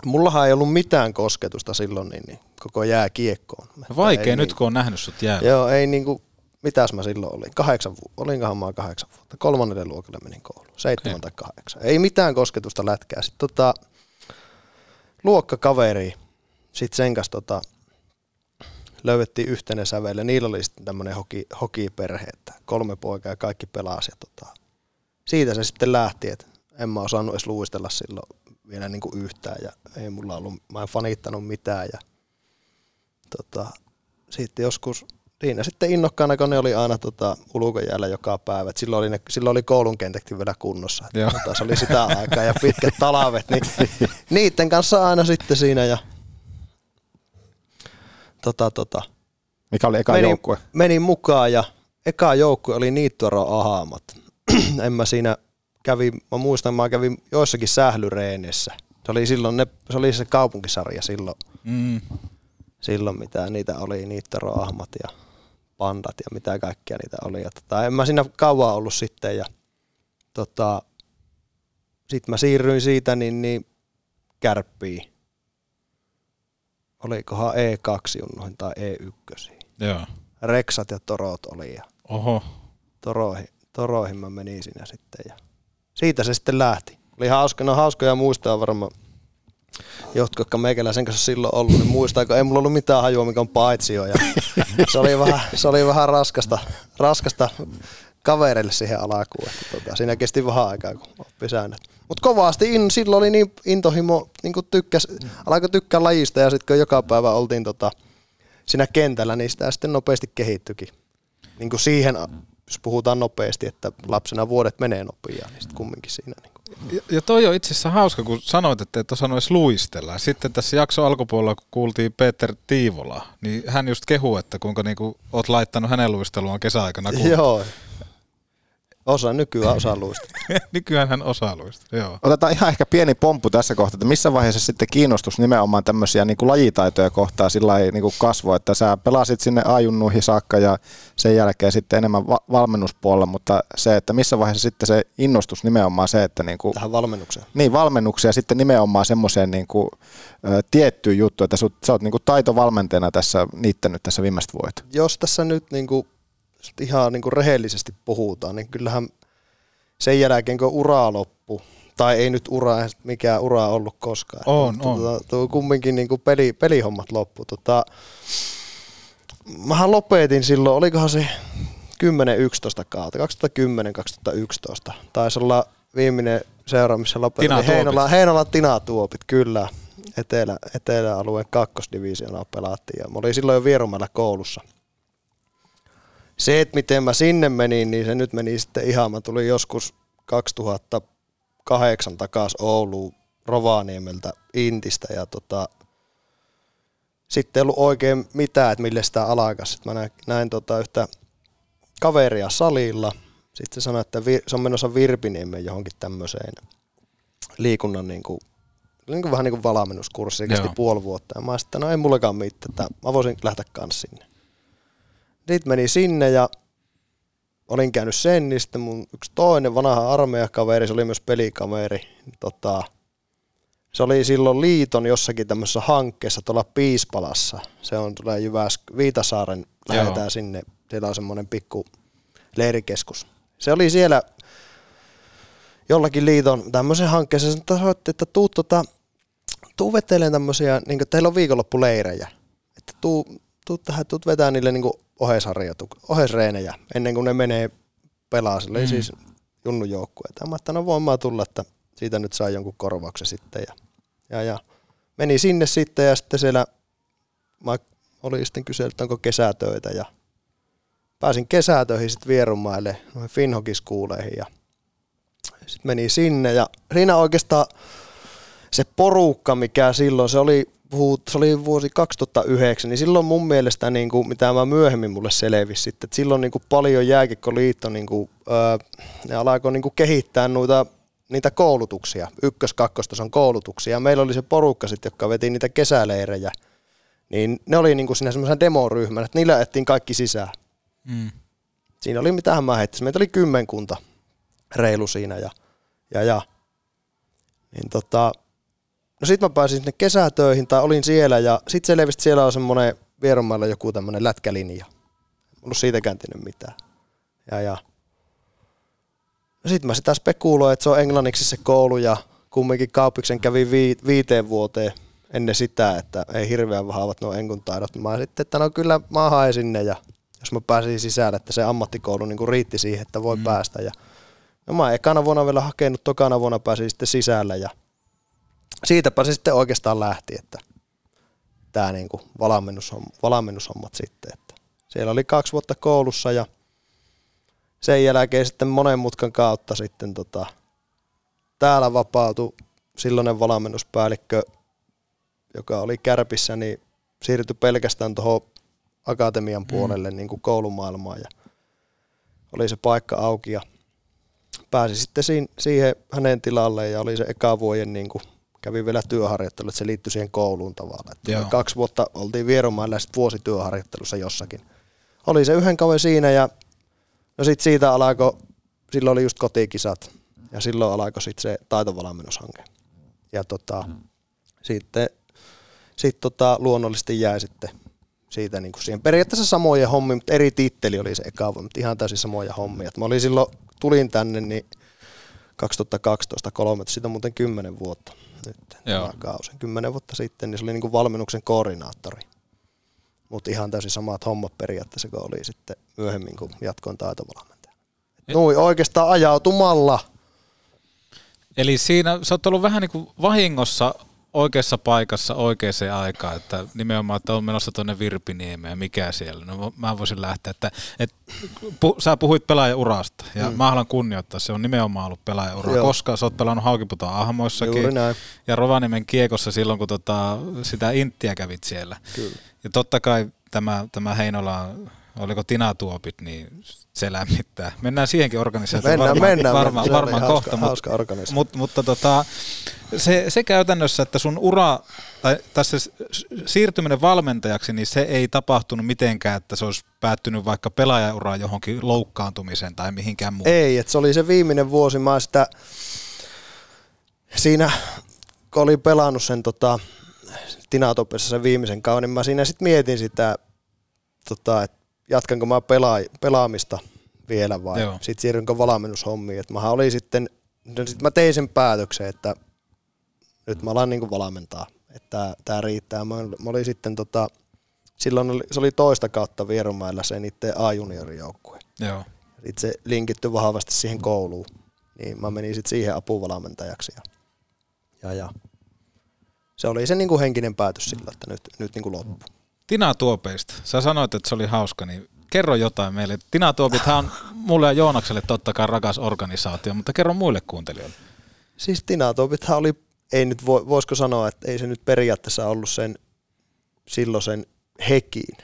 mullahan ei ollut mitään kosketusta silloin niin, niin koko jääkiekkoon. Vaikea ei nyt, niin, kun on nähnyt sut jäällä. Joo, ei niinku, mitäs mä silloin olin, kahdeksan vuotta, olinkohan mä kahdeksan vuotta, kolmannelle luokalle menin kouluun, seitsemän tai kahdeksan. Ei mitään kosketusta lätkää. Sitten tota, luokkakaveri, sitten sen kanssa tota, löydettiin yhteinen sävel niillä oli sitten tämmöinen hoki, hokiperhe, että kolme poikaa ja kaikki pelasi. Ja tota, siitä se sitten lähti, että en mä osannut edes luistella silloin vielä niin kuin yhtään ja ei mulla ollut, mä en fanittanut mitään ja tota, sitten joskus siinä sitten innokkaana, kun ne oli aina tota, ulkojäällä joka päivä. Et silloin, oli ne, silloin oli koulun kentäkin vielä kunnossa. Et, tota, se oli sitä aikaa ja pitkät talavet, niin niiden kanssa aina sitten siinä. Ja, tota, tota, Mikä oli eka menin, joukkue? menin mukaan ja eka joukkue oli Niittuaro Ahamat. en mä siinä kävin, mä muistan, mä kävin joissakin sählyreeneissä. Se oli silloin, ne, se oli se kaupunkisarja silloin, Mm. Silloin mitä niitä oli, Niittaro Ahmat ja pandat ja mitä kaikkia niitä oli. Ja tota, en mä siinä kauan ollut sitten ja tota, sitten mä siirryin siitä niin, niin kärppiin. Olikohan E2 junnuihin tai E1. Joo. Reksat ja Torot oli ja Oho. Toroihin, Toroihin mä menin siinä sitten ja siitä se sitten lähti. Oli hauska, no hauskoja muistaa varmaan jotkut, jotka meikäläisen kanssa silloin ollut, niin muistaa, kun ei mulla ollut mitään hajua, mikä on paitsio. Ja se, oli vähän, se oli vähän raskasta, raskasta kavereille siihen alkuun. Että tota, siinä kesti vähän aikaa, kun oppi säännöt. Mutta kovasti, in, silloin oli niin intohimo, niin kuin tykkäs, alkoi tykkää lajista ja sitten kun joka päivä oltiin tota, siinä kentällä, niin sitä sitten nopeasti kehittyikin. Niin kuin siihen, jos puhutaan nopeasti, että lapsena vuodet menee nopeasti, niin sitten kumminkin siinä. Niin. Ja, toi on itse asiassa hauska, kun sanoit, että et osannut edes luistella. Sitten tässä jakson alkupuolella, kun kuultiin Peter Tiivola, niin hän just kehu, että kuinka niinku oot laittanut hänen luisteluaan kesäaikana. Kun... Joo. Osa nykyään osaa luistella. [laughs] Nykyään hän osaa luistella, joo. Otetaan ihan ehkä pieni pomppu tässä kohtaa, että missä vaiheessa sitten kiinnostus nimenomaan tämmöisiä niin kuin lajitaitoja kohtaa sillä lailla niin kuin kasvoi, että sä pelasit sinne ajunnuihin saakka ja sen jälkeen sitten enemmän va- valmennuspuolella, mutta se, että missä vaiheessa sitten se innostus nimenomaan se, että niin kuin, Tähän valmennukseen. niin valmennuksia sitten nimenomaan semmoiseen niin kuin, ö, tiettyyn juttuun, että sut, sä oot niin kuin taitovalmentajana tässä niittänyt tässä viimeiset vuodet. Jos tässä nyt niin kuin, ihan niin kuin rehellisesti puhutaan, niin kyllähän sen jälkeen, kun ura loppu, tai ei nyt ura, mikään ura ollut koskaan. On, on. Tota, tuo kumminkin niin kuin peli, pelihommat loppu. Tota, mähän lopetin silloin, olikohan se 10-11 kautta, 2010-2011. Taisi olla viimeinen seura, missä lopetin. Tina Oli Heinola. Heinola Tina Tuopit, kyllä. Etelä, eteläalueen kakkosdivisioonaa pelattiin ja mä olin silloin jo Vierumäellä koulussa. Se, että miten mä sinne menin, niin se nyt meni sitten ihan, mä tulin joskus 2008 takaisin Ouluun Rovaniemeltä Intistä ja tota, sitten ei ollut oikein mitään, että millä sitä alkaa. Sitten mä näin, näin tota yhtä kaveria salilla. Sitten se sanoi, että vir- se on menossa Virpiniemen johonkin tämmöiseen liikunnan niin kuin, niin kuin vähän niin kuin valmennuskurssi, kesti puoli vuotta. Ja mä sitten, no ei mullakaan mitään, että mä voisin lähteä kanssa sinne. Sitten meni sinne ja olin käynyt sen, niin sitten mun yksi toinen vanha armeijakaveri, se oli myös pelikaveri, tota, se oli silloin liiton jossakin tämmöisessä hankkeessa tuolla Piispalassa. Se on tuolla Jyväsk, Viitasaaren, lähdetään Joo. sinne, siellä on semmoinen pikku leirikeskus. Se oli siellä jollakin liiton tämmöisen hankkeessa, se soitti, että tuu, tota, tuu veteleen tämmöisiä, niin kuin, teillä on viikonloppuleirejä, että tuu, tuu tähän, tuut vetää niille niin oheisharjoituk- oheisreenejä ennen kuin ne menee pelaa, sillä Mm. siis junnu joukkueita. Mä että no voin mä tulla, että siitä nyt saa jonkun korvauksen sitten. Ja, ja, ja meni sinne sitten ja sitten siellä mä oli sitten kysellyt, että onko kesätöitä ja pääsin kesätöihin sitten Vierumaille, noihin Finhokiskuuleihin ja sitten meni sinne ja siinä oikeastaan se porukka, mikä silloin, se oli, puhut, se oli vuosi 2009, niin silloin mun mielestä, niin kuin, mitä mä myöhemmin mulle selvisi sitten, että silloin niin kuin paljon jääkikkoliitto, niin kuin, öö, ne alkoi niin kuin kehittää noita, niitä koulutuksia, ykkös, kakkostason koulutuksia. Meillä oli se porukka sitten, jotka veti niitä kesäleirejä, niin ne oli niin kuin siinä semmoisen demoryhmän, että niillä ettiin kaikki sisään. Mm. Siinä oli mitähän mä heittäisin. Meitä oli kymmenkunta reilu siinä ja, ja, ja. Niin tota, no sit mä pääsin sinne kesätöihin tai olin siellä ja sit selvisi, että siellä on semmonen Vieronmaalla joku tämmönen lätkälinja. En ollut siitäkään tiennyt mitään. Ja, ja. No sit mä sitä spekuloin, että se on englanniksi se koulu ja kumminkin Kaupiksen kävi vi- viiteen vuoteen ennen sitä, että ei hirveän vahvat nuo enkun taidot. Mä sitten, että no kyllä mä haen sinne ja jos mä pääsin sisälle, että se ammattikoulu niin riitti siihen, että voi mm. päästä. Ja, no mä ekana vuonna vielä hakenut, tokana vuonna pääsin sitten sisälle ja siitäpä se sitten oikeastaan lähti, että tämä niin valmennushommat, valmennushommat sitten. Että siellä oli kaksi vuotta koulussa ja sen jälkeen sitten monen mutkan kautta sitten tota, täällä vapautui silloinen valmennuspäällikkö, joka oli kärpissä, niin siirtyi pelkästään tuohon akatemian puolelle mm. niin kuin koulumaailmaan ja oli se paikka auki ja pääsi sitten siin, siihen hänen tilalle ja oli se eka vuoden niin kuin, kävi vielä työharjoittelu, että se liittyi siihen kouluun tavallaan. Että kaksi vuotta oltiin Vierumailla ja sitten vuosi työharjoittelussa jossakin. Oli se yhden kauden siinä ja no sitten siitä alkoi, silloin oli just kotikisat ja silloin alkoi sitten se taitovalmennushanke. Ja tota, sitten sit tota, luonnollisesti jäi sitten siitä niin kuin siihen periaatteessa samoja hommia, mutta eri titteli oli se eka mutta ihan täysin samoja hommia. Et mä olin silloin, tulin tänne niin 2012 13 siitä on muuten 10 vuotta nyt kausi. 10 vuotta sitten, niin se oli niin kuin valmennuksen koordinaattori. Mutta ihan täysin samat hommat periaatteessa, kun oli sitten myöhemmin, kun jatkoin taitovalmentaja. Noin oikeastaan ajautumalla. Eli siinä sä oot ollut vähän niin kuin vahingossa oikeassa paikassa oikeaan aikaan, että nimenomaan, että on menossa tuonne Virpiniemeen ja mikä siellä. No mä voisin lähteä, että, että pu, sä puhuit pelaajaurasta ja mm. Mä haluan kunnioittaa, se on nimenomaan ollut pelaajaura, Joo. koska sä oot pelannut Haukiputon ahmoissakin ja Rovaniemen kiekossa silloin, kun tota, sitä inttiä kävit siellä. Kyllä. Ja totta kai tämä, tämä Heinola, oliko Tina Tuopit, niin se lämmittää. Mennään siihenkin organisaatioon Mennään, varmaan, mennään. varmaan, Se oli varmaan hauska- kohta. hauska organisaatio. Mut, mutta tota, se, se käytännössä, että sun ura, tai tässä s- siirtyminen valmentajaksi, niin se ei tapahtunut mitenkään, että se olisi päättynyt vaikka pelaajauraan johonkin loukkaantumiseen tai mihinkään muuhun. Ei, että se oli se viimeinen vuosi, mä sitä siinä, kun olin pelannut sen tota, Tinatopessa sen viimeisen kauden, niin mä siinä sitten mietin sitä, tota, että jatkanko mä pelaa, pelaamista vielä vai Joo. sitten siirrynkö valmennushommiin. Et mähän oli sitten, no sit mä tein sen päätöksen, että nyt mä alan niinku valmentaa, että tämä riittää. Mä, mä olin sitten tota, silloin oli, se oli toista kautta Vierumäellä se niiden A-juniorijoukkue Joo. sitten se linkittyi vahvasti siihen kouluun. Niin mä menin sitten siihen apuvalmentajaksi. Ja, ja, ja. Se oli se niinku henkinen päätös sillä, että nyt, nyt niinku loppu. Tina Tuopeista, sä sanoit, että se oli hauska, niin kerro jotain meille. Tina Tuopithan on mulle ja Joonakselle totta kai rakas organisaatio, mutta kerro muille kuuntelijoille. Siis Tinatopithan oli, ei nyt voi, voisiko sanoa, että ei se nyt periaatteessa ollut sen silloisen hekin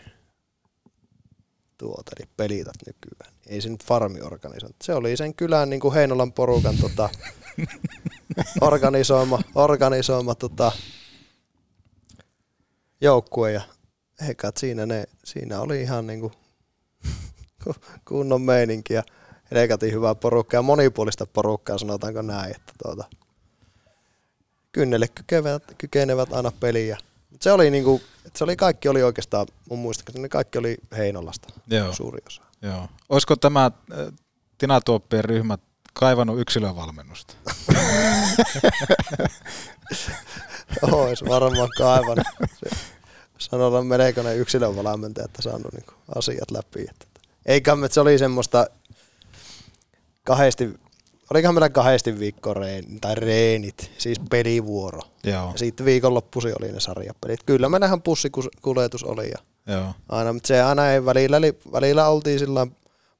tuota, eli pelitat nykyään. Ei se nyt farmiorganisointi. Se oli sen kylän niin kuin Heinolan porukan tota, [laughs] organisoima, organisoima tota, joukkue ja hekat siinä, ne, siinä oli ihan [laughs] niin kuin kunnon meininki ja helkatin hyvää porukkaa ja monipuolista porukkaa, sanotaanko näin, että tuota, kynnelle kykenevät, kykenevät aina peliä. Mut se oli niinku, se oli kaikki oli oikeastaan, mun muistaakseni ne kaikki oli Heinolasta Joo. suuri osa. Joo. Olisiko tämä äh, Tina Tuoppien ryhmä kaivannut yksilövalmennusta? [laughs] Ois varmaan kaivannut. [laughs] Sanotaan melkoinen yksilövalmentaja, että saanut niinku asiat läpi. Että, eikä me, se oli semmoista kahdesti, olikohan meillä kahdesti viikko reen, tai reenit, siis pelivuoro. Joo. Ja sitten viikonloppuisin oli ne sarjapelit. Kyllä meillähän bussikuljetus oli ja Joo. aina, mutta se aina ei välillä, eli välillä oltiin sillä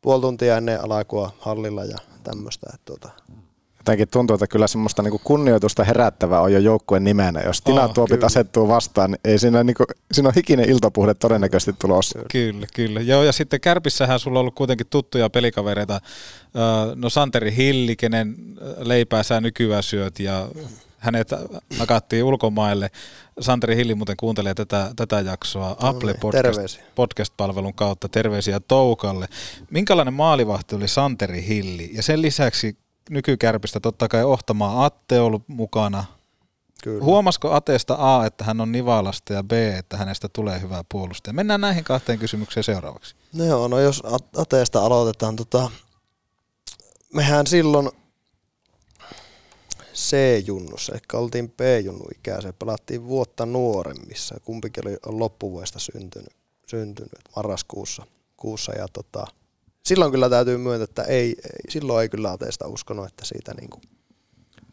puoli tuntia ennen alkua hallilla ja tämmöistä. Että tuota, Jotenkin tuntuu, että kyllä semmoista niinku kunnioitusta herättävää on jo joukkueen nimenä. Jos Tina Oh, asettuu vastaan, niin ei siinä, niinku, siinä on hikinen iltapuhde todennäköisesti tulossa. Kyllä, kyllä. Joo, ja sitten Kärpissähän sulla on ollut kuitenkin tuttuja pelikavereita. No Santeri Hilli, kenen leipää sä nykyään syöt, ja hänet nakattiin ulkomaille. Santeri Hilli muuten kuuntelee tätä, tätä jaksoa Apple niin, Podcast, terveisiä. Podcast-palvelun kautta. Terveisiä Toukalle. Minkälainen maalivahti oli Santeri Hilli? Ja sen lisäksi nykykärpistä totta kai Ohtamaa Atte ollut mukana. Kyllä. Huomasiko Ateesta A, että hän on Nivalasta ja B, että hänestä tulee hyvä puolustaja? Mennään näihin kahteen kysymykseen seuraavaksi. No joo, no jos Ateesta aloitetaan, tota, mehän silloin C-junnussa, ehkä oltiin B-junnu ikäisiä, pelattiin vuotta nuoremmissa, kumpikin oli on loppuvuodesta syntynyt, syntynyt marraskuussa kuussa, ja tota, silloin kyllä täytyy myöntää, että ei, ei silloin ei kyllä Ateesta uskonut, että siitä niinku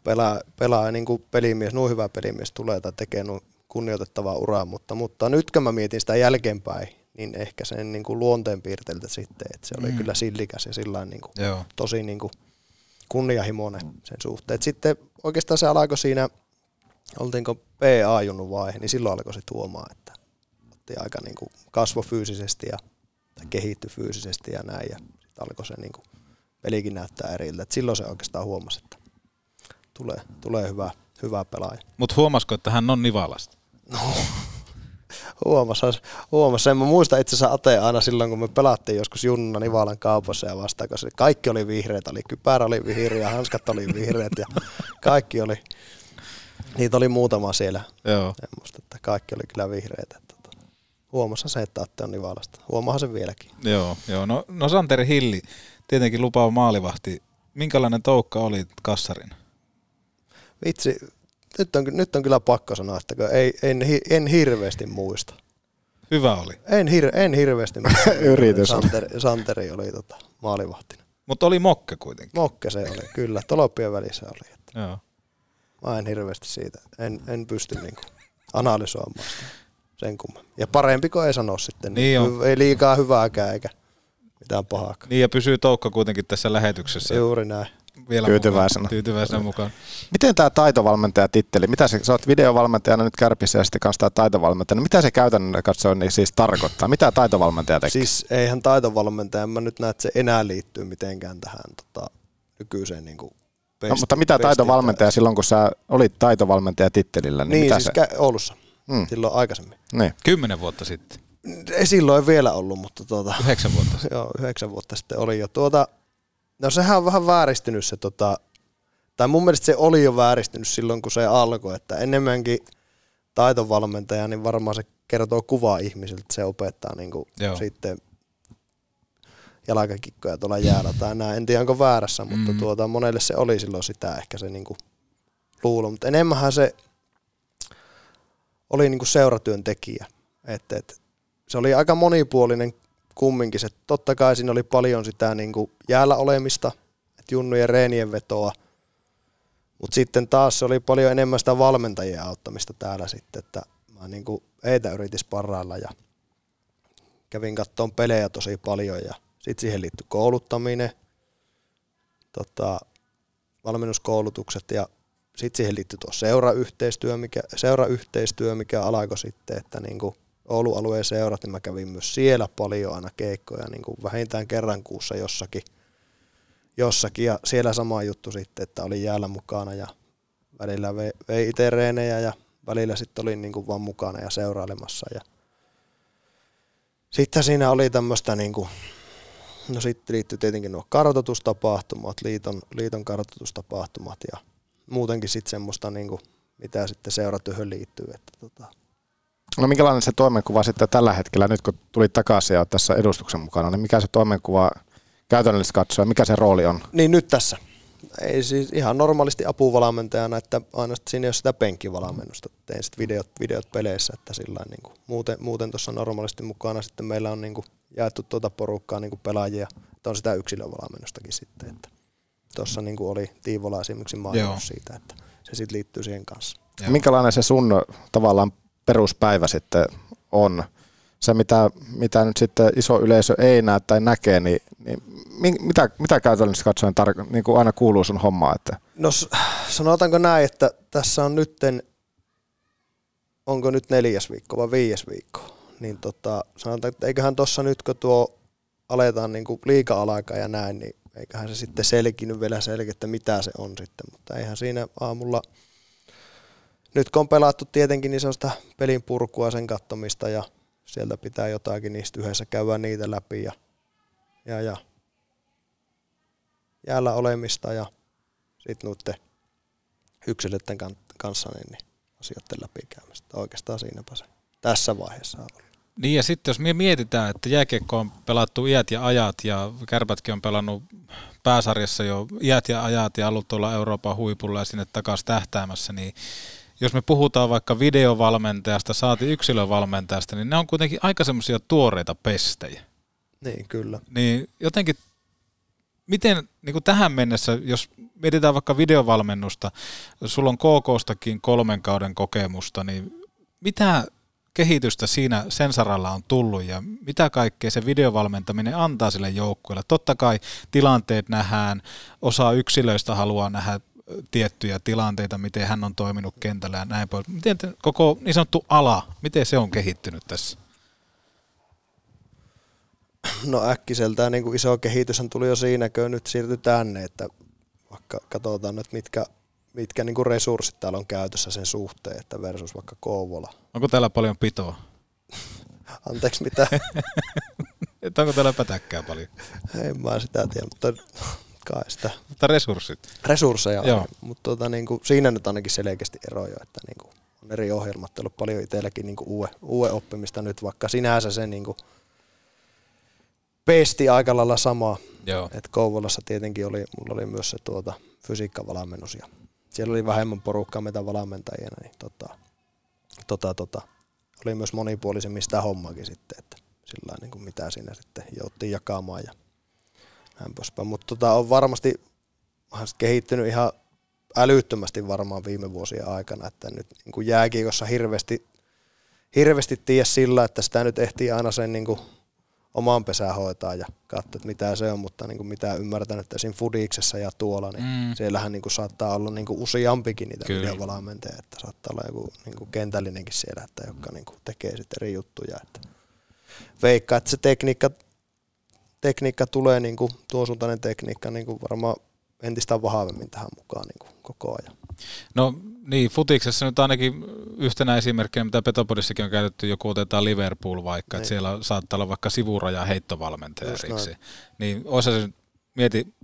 pelaa, pelaa niinku pelimies, nuo hyvä pelimies tulee tai tekee nuo kunnioitettavaa uraa, mutta, mutta nyt kun mä mietin sitä jälkeenpäin, niin ehkä sen niin kuin luonteenpiirteiltä sitten, että se oli Mm. kyllä sillikäs ja sillä niin kuin, Joo. tosi niin kuin kunnianhimoinen sen suhteen. Et sitten oikeastaan se alkoi siinä, oltiinko PA-junnun vaihe, niin silloin alkoi se tuomaan, että otti aika niin kuin kasvo fyysisesti ja tai kehittyi fyysisesti ja näin, ja sitten alkoi se niin kuin pelikin näyttää eriltä. Et silloin se oikeastaan huomasi, että tulee, tulee hyvä, hyvä pelaaja. Mutta huomasiko, että hän on Nivalasta? [laughs] Huomassa, huomassa. En mä muista itse asiassa Ate aina silloin, kun me pelattiin joskus Junna Nivalan kaupassa ja vastaan, se kaikki oli vihreät, oli kypärä oli vihreä, hanskat oli vihreät ja kaikki oli, niitä oli muutama siellä. Joo. En muista, että kaikki oli kyllä vihreitä. Huomassa se, että Atte on Nivalasta. Huomaahan se vieläkin. Joo, joo. No, no Santeri Hilli, tietenkin lupaava maalivahti. Minkälainen toukka oli kassarin? Vitsi, nyt on, nyt on kyllä pakko sanoa, että ei, en, en hirveästi muista. Hyvä oli. En, hir, en hirveästi muista. [laughs] Yritys. Santeri, Santeri oli tota, maalivahtina. Mutta oli mokke kuitenkin. Mokke se oli, kyllä. Tolppien välissä oli. Että Joo. mä en hirveästi siitä. En, en pysty niinku analysoimaan sitä sen kummemmin. Ja parempi kuin ei sano sitten. Niin on. Ei liikaa hyvääkään eikä mitään pahaakaan. Niin ja pysyy toukka kuitenkin tässä lähetyksessä. Juuri näin. Vielä Tyytyväisenä. Mukaan. Tyytyväisenä mukaan. Miten tämä taitovalmentajatitteli, mitä se, sä oot videovalmentajana nyt kärpissä ja sitten kanssa tämä taitovalmentajana, mitä se käytännön katsoen niin siis tarkoittaa? Mitä taitovalmentaja tekee? Siis eihän taitovalmentaja, en mä nyt näe, että se enää liittyy mitenkään tähän tota, nykyiseen niinku no, mutta mitä taitovalmentaja silloin, kun sä olit taitovalmentajatittelillä, niin, Niin, mitä siis se? kä- Oulussa. Mm. Silloin aikaisemmin. Niin. Kymmenen vuotta sitten. Ei silloin vielä ollut, mutta tuota, Yhdeksän vuotta [laughs] sitten. joo, yhdeksän vuotta sitten oli jo. Tuota, no sehän on vähän vääristynyt se, tota, tai mun mielestä se oli jo vääristynyt silloin, kun se alkoi, että enemmänkin taitovalmentaja, niin varmaan se kertoo kuvaa ihmisiltä, että se opettaa niin kuin Joo. sitten jalkakikkoja tuolla jäällä tai näin. En tiedä, onko väärässä, mutta Mm. tuota, monelle se oli silloin sitä ehkä se niin kuin luulo. Mutta enemmänhän se oli niin kuin seuratyöntekijä. Et, et, se oli aika monipuolinen kumminkin. Se, totta kai siinä oli paljon sitä niin kuin jäällä olemista, että junnujen reenien vetoa, mutta sitten taas se oli paljon enemmän sitä valmentajien auttamista täällä sitten, että mä niin kuin eitä yritin sparrailla ja kävin kattoon pelejä tosi paljon ja sitten siihen liittyi kouluttaminen, tota, valmennuskoulutukset ja sitten siihen liittyi tuo seurayhteistyö, mikä, seurayhteistyö, mikä alkoi sitten, että niin kuin Oulun alueen seurat, niin mä kävin myös siellä paljon aina keikkoja, niin kuin vähintään kerran kuussa jossakin, jossakin. Ja siellä sama juttu sitten, että olin jäällä mukana ja välillä vei, vei itse reenejä ja välillä sitten olin niin kuin vaan mukana ja seurailemassa. Ja sitten siinä oli tämmöistä niin kuin No sitten liittyy tietenkin nuo kartoitustapahtumat, liiton, liiton kartoitustapahtumat ja muutenkin sitten semmoista, niin kuin, mitä sitten seuratyöhön liittyy. Että tota. No minkälainen se toimenkuva sitten tällä hetkellä, nyt kun tuli takaisin ja tässä edustuksen mukana, niin mikä se toimenkuva käytännöllisesti katsoa, mikä se rooli on? Niin nyt tässä. Ei siis ihan normaalisti apuvalmentajana, että aina siinä ei ole sitä penkkivalmennusta. Tein sitten videot, videot peleissä, että sillä niin kuin, muuten, muuten tuossa normaalisti mukana sitten meillä on niin kuin, jaettu tuota porukkaa niin kuin pelaajia, että on sitä yksilövalmennustakin sitten. Että tuossa niin oli Tiivola esimerkiksi maininnut siitä, että se sitten liittyy siihen kanssa. Joo. Minkälainen se sun tavallaan peruspäivä sitten on? Se, mitä, mitä nyt sitten iso yleisö ei näe tai näkee, niin, niin mitä, mitä käytännössä katsoen tar- niin kuin aina kuuluu sun hommaa? Että? No sanotaanko näin, että tässä on nytten, onko nyt neljäs viikko vai viides viikko, niin tota, sanotaan, että eiköhän tuossa nyt kun tuo aletaan niin kuin liika-alaka ja näin, niin eiköhän se sitten selkinyt vielä selkeä, että mitä se on sitten, mutta eihän siinä aamulla, nyt kun on pelattu tietenkin, niin se on sitä pelin purkua, sen kattomista ja sieltä pitää jotakin niistä yhdessä käydä niitä läpi ja, ja, ja jäällä olemista ja sitten noiden yksilöiden kanssa niin, niin asioiden läpikäymistä. Oikeastaan siinäpä se tässä vaiheessa on Niin ja sitten jos me mietitään, että jääkiekko on pelattu iät ja ajat ja kärpätkin on pelannut pääsarjassa jo iät ja ajat ja ollut tuolla Euroopan huipulla ja sinne takaisin tähtäämässä, niin jos me puhutaan vaikka videovalmentajasta, saati yksilövalmentajasta, niin ne on kuitenkin aika semmoisia tuoreita pestejä. Niin, kyllä. Niin jotenkin, miten niin kuin tähän mennessä, jos mietitään vaikka videovalmennusta, sulla on KKstakin kolmen kauden kokemusta, niin mitä kehitystä siinä sen saralla on tullut ja mitä kaikkea se videovalmentaminen antaa sille joukkueelle. Totta kai tilanteet nähdään, osa yksilöistä haluaa nähdä tiettyjä tilanteita, miten hän on toiminut kentällä ja näin pois. Miten te, koko niin sanottu ala, miten se on kehittynyt tässä? No äkkiseltään niin kuin iso kehitys tuli jo siinä, kun nyt siirtyi tänne, että vaikka katsotaan nyt mitkä, mitkä niin kuin resurssit täällä on käytössä sen suhteen, että versus vaikka Kouvola. Onko täällä paljon pitoa? [laughs] Anteeksi, mitä? [laughs] että onko täällä pätäkkää paljon? En mä sitä tiedä, mutta kai sitä. Mutta resurssit? Resursseja Joo. Mutta tota, niin kuin, siinä nyt ainakin selkeästi eroja, että niin kuin, on eri ohjelmat ollut paljon itselläkin niin kuin uue, uue oppimista nyt, vaikka sinänsä se niin kuin, pesti aika lailla sama. Joo. Et Kouvolassa tietenkin oli, mulla oli myös se tuota, fysiikkavalmennus ja siellä oli vähemmän porukkaa meitä valmentajia, niin tota, tota, tota, oli myös monipuolisemmin sitä hommakin sitten, että sillä niin kuin mitä siinä sitten jouttiin jakamaan ja näin poispäin. Mutta tota, on varmasti kehittynyt ihan älyttömästi varmaan viime vuosien aikana, että nyt niin kuin jääkiekossa hirveästi, hirveästi tiedä sillä, että sitä nyt ehtii aina sen niin kuin omaan pesään hoitaa ja katsoa, että mitä se on, mutta niin kuin mitä ymmärtänyt, että siinä Fudiksessa ja tuolla, niin mm. siellähän niin kuin saattaa olla niin kuin useampikin niitä videovalmentajia, että saattaa olla joku niin kuin kentällinenkin siellä, että joka niin kuin tekee sitten eri juttuja. Että veikka, että se tekniikka, tekniikka tulee, niin kuin, tuon suuntainen tekniikka niin kuin varmaan entistä vahvemmin tähän mukaan niin kuin koko ajan. No niin, futiksessa nyt ainakin yhtenä esimerkkinä, mitä Petopodissakin on käytetty, joku otetaan Liverpool vaikka, niin. että siellä saattaa olla vaikka sivuraja heittovalmentaja erikseen. Niin olisi se mieti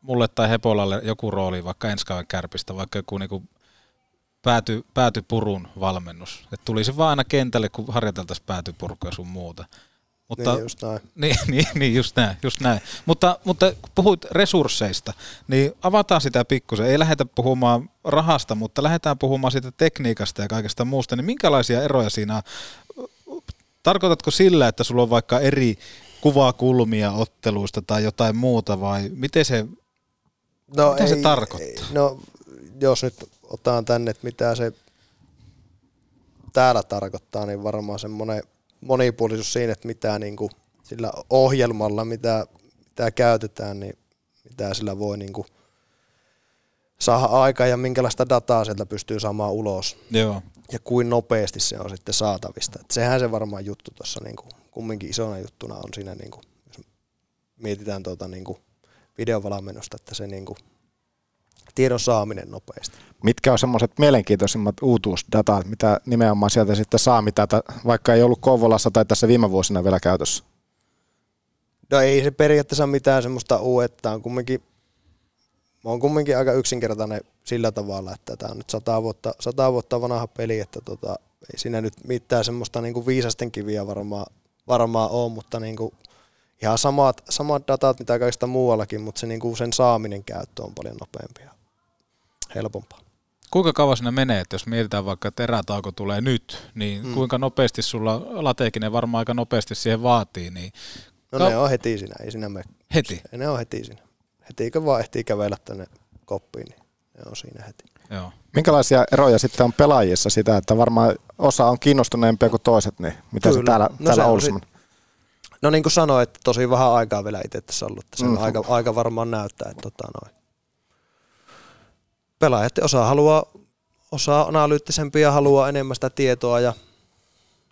mulle tai Hepolalle joku rooli vaikka ensi kärpistä, vaikka joku niinku pääty, päätypurun valmennus. Että tulisi vaan aina kentälle, kun harjoiteltaisiin päätypurkua sun muuta. Mutta, niin, just näin. [laughs] Niin, niin, niin just näin, just näin. Mutta, mutta kun puhuit resursseista, niin avataan sitä pikkusen. Ei lähdetä puhumaan rahasta, mutta lähdetään puhumaan siitä tekniikasta ja kaikesta muusta. Niin minkälaisia eroja siinä on? Tarkoitatko sillä, että sulla on vaikka eri kuvakulmia otteluista tai jotain muuta vai miten se, no mitä ei, se tarkoittaa? No jos nyt otetaan tänne, että mitä se täällä tarkoittaa, niin varmaan semmoinen – monipuolisuus siinä, että mitä niin kuin sillä ohjelmalla, mitä, mitä käytetään, niin mitä sillä voi niin kuin saada aikaa ja minkälaista dataa sieltä pystyy saamaan ulos. Joo. Ja kuin nopeasti se on sitten saatavista. Et sehän se varmaan juttu tuossa niin kuin, kumminkin isona juttuna on siinä, niin kuin, jos mietitään tuota niin kuin videovalmennusta, että se niin kuin tiedon saaminen nopeasti. Mitkä on semmoiset mielenkiintoisimmat uutuusdatat, mitä nimenomaan sieltä sitten saa, mitä vaikka ei ollut Kouvolassa tai tässä viime vuosina vielä käytössä? No ei se periaatteessa mitään semmoista uutta, on kumminkin, mä oon kumminkin aika yksinkertainen sillä tavalla, että tämä on nyt sata vuotta, sata vuotta vanha peli, että tota, ei siinä nyt mitään semmoista niinku viisasten kiviä varmaan, varmaan on, mutta niinku ihan samat, samat datat mitä kaikista muuallakin, mutta se niinku sen saaminen käyttö on paljon nopeampi ja helpompaa. Kuinka kauan sinne menee, että jos mietitään vaikka, että erätauko tulee nyt, niin mm. kuinka nopeasti sulla, lateekinen varmaan aika nopeasti siihen vaatii, niin No ne on heti siinä, ei siinä mene. Heti? Ne on heti siinä. Heti kun vaan ehtii kävellä tänne koppiin, niin ne on siinä heti. Joo. Minkälaisia eroja sitten on pelaajissa sitä, että varmaan osa on kiinnostuneempia kuin toiset, niin mitä se täällä, No täällä se on Oulussa sit- No niin kuin sanoin, että tosi vähän aikaa vielä itse tässä ollut, että se on Mm. aika, aika varmaan näyttää, että tota noin. Pelaajat osaa haluaa, osaa analyyttisempia, haluaa enemmän sitä tietoa ja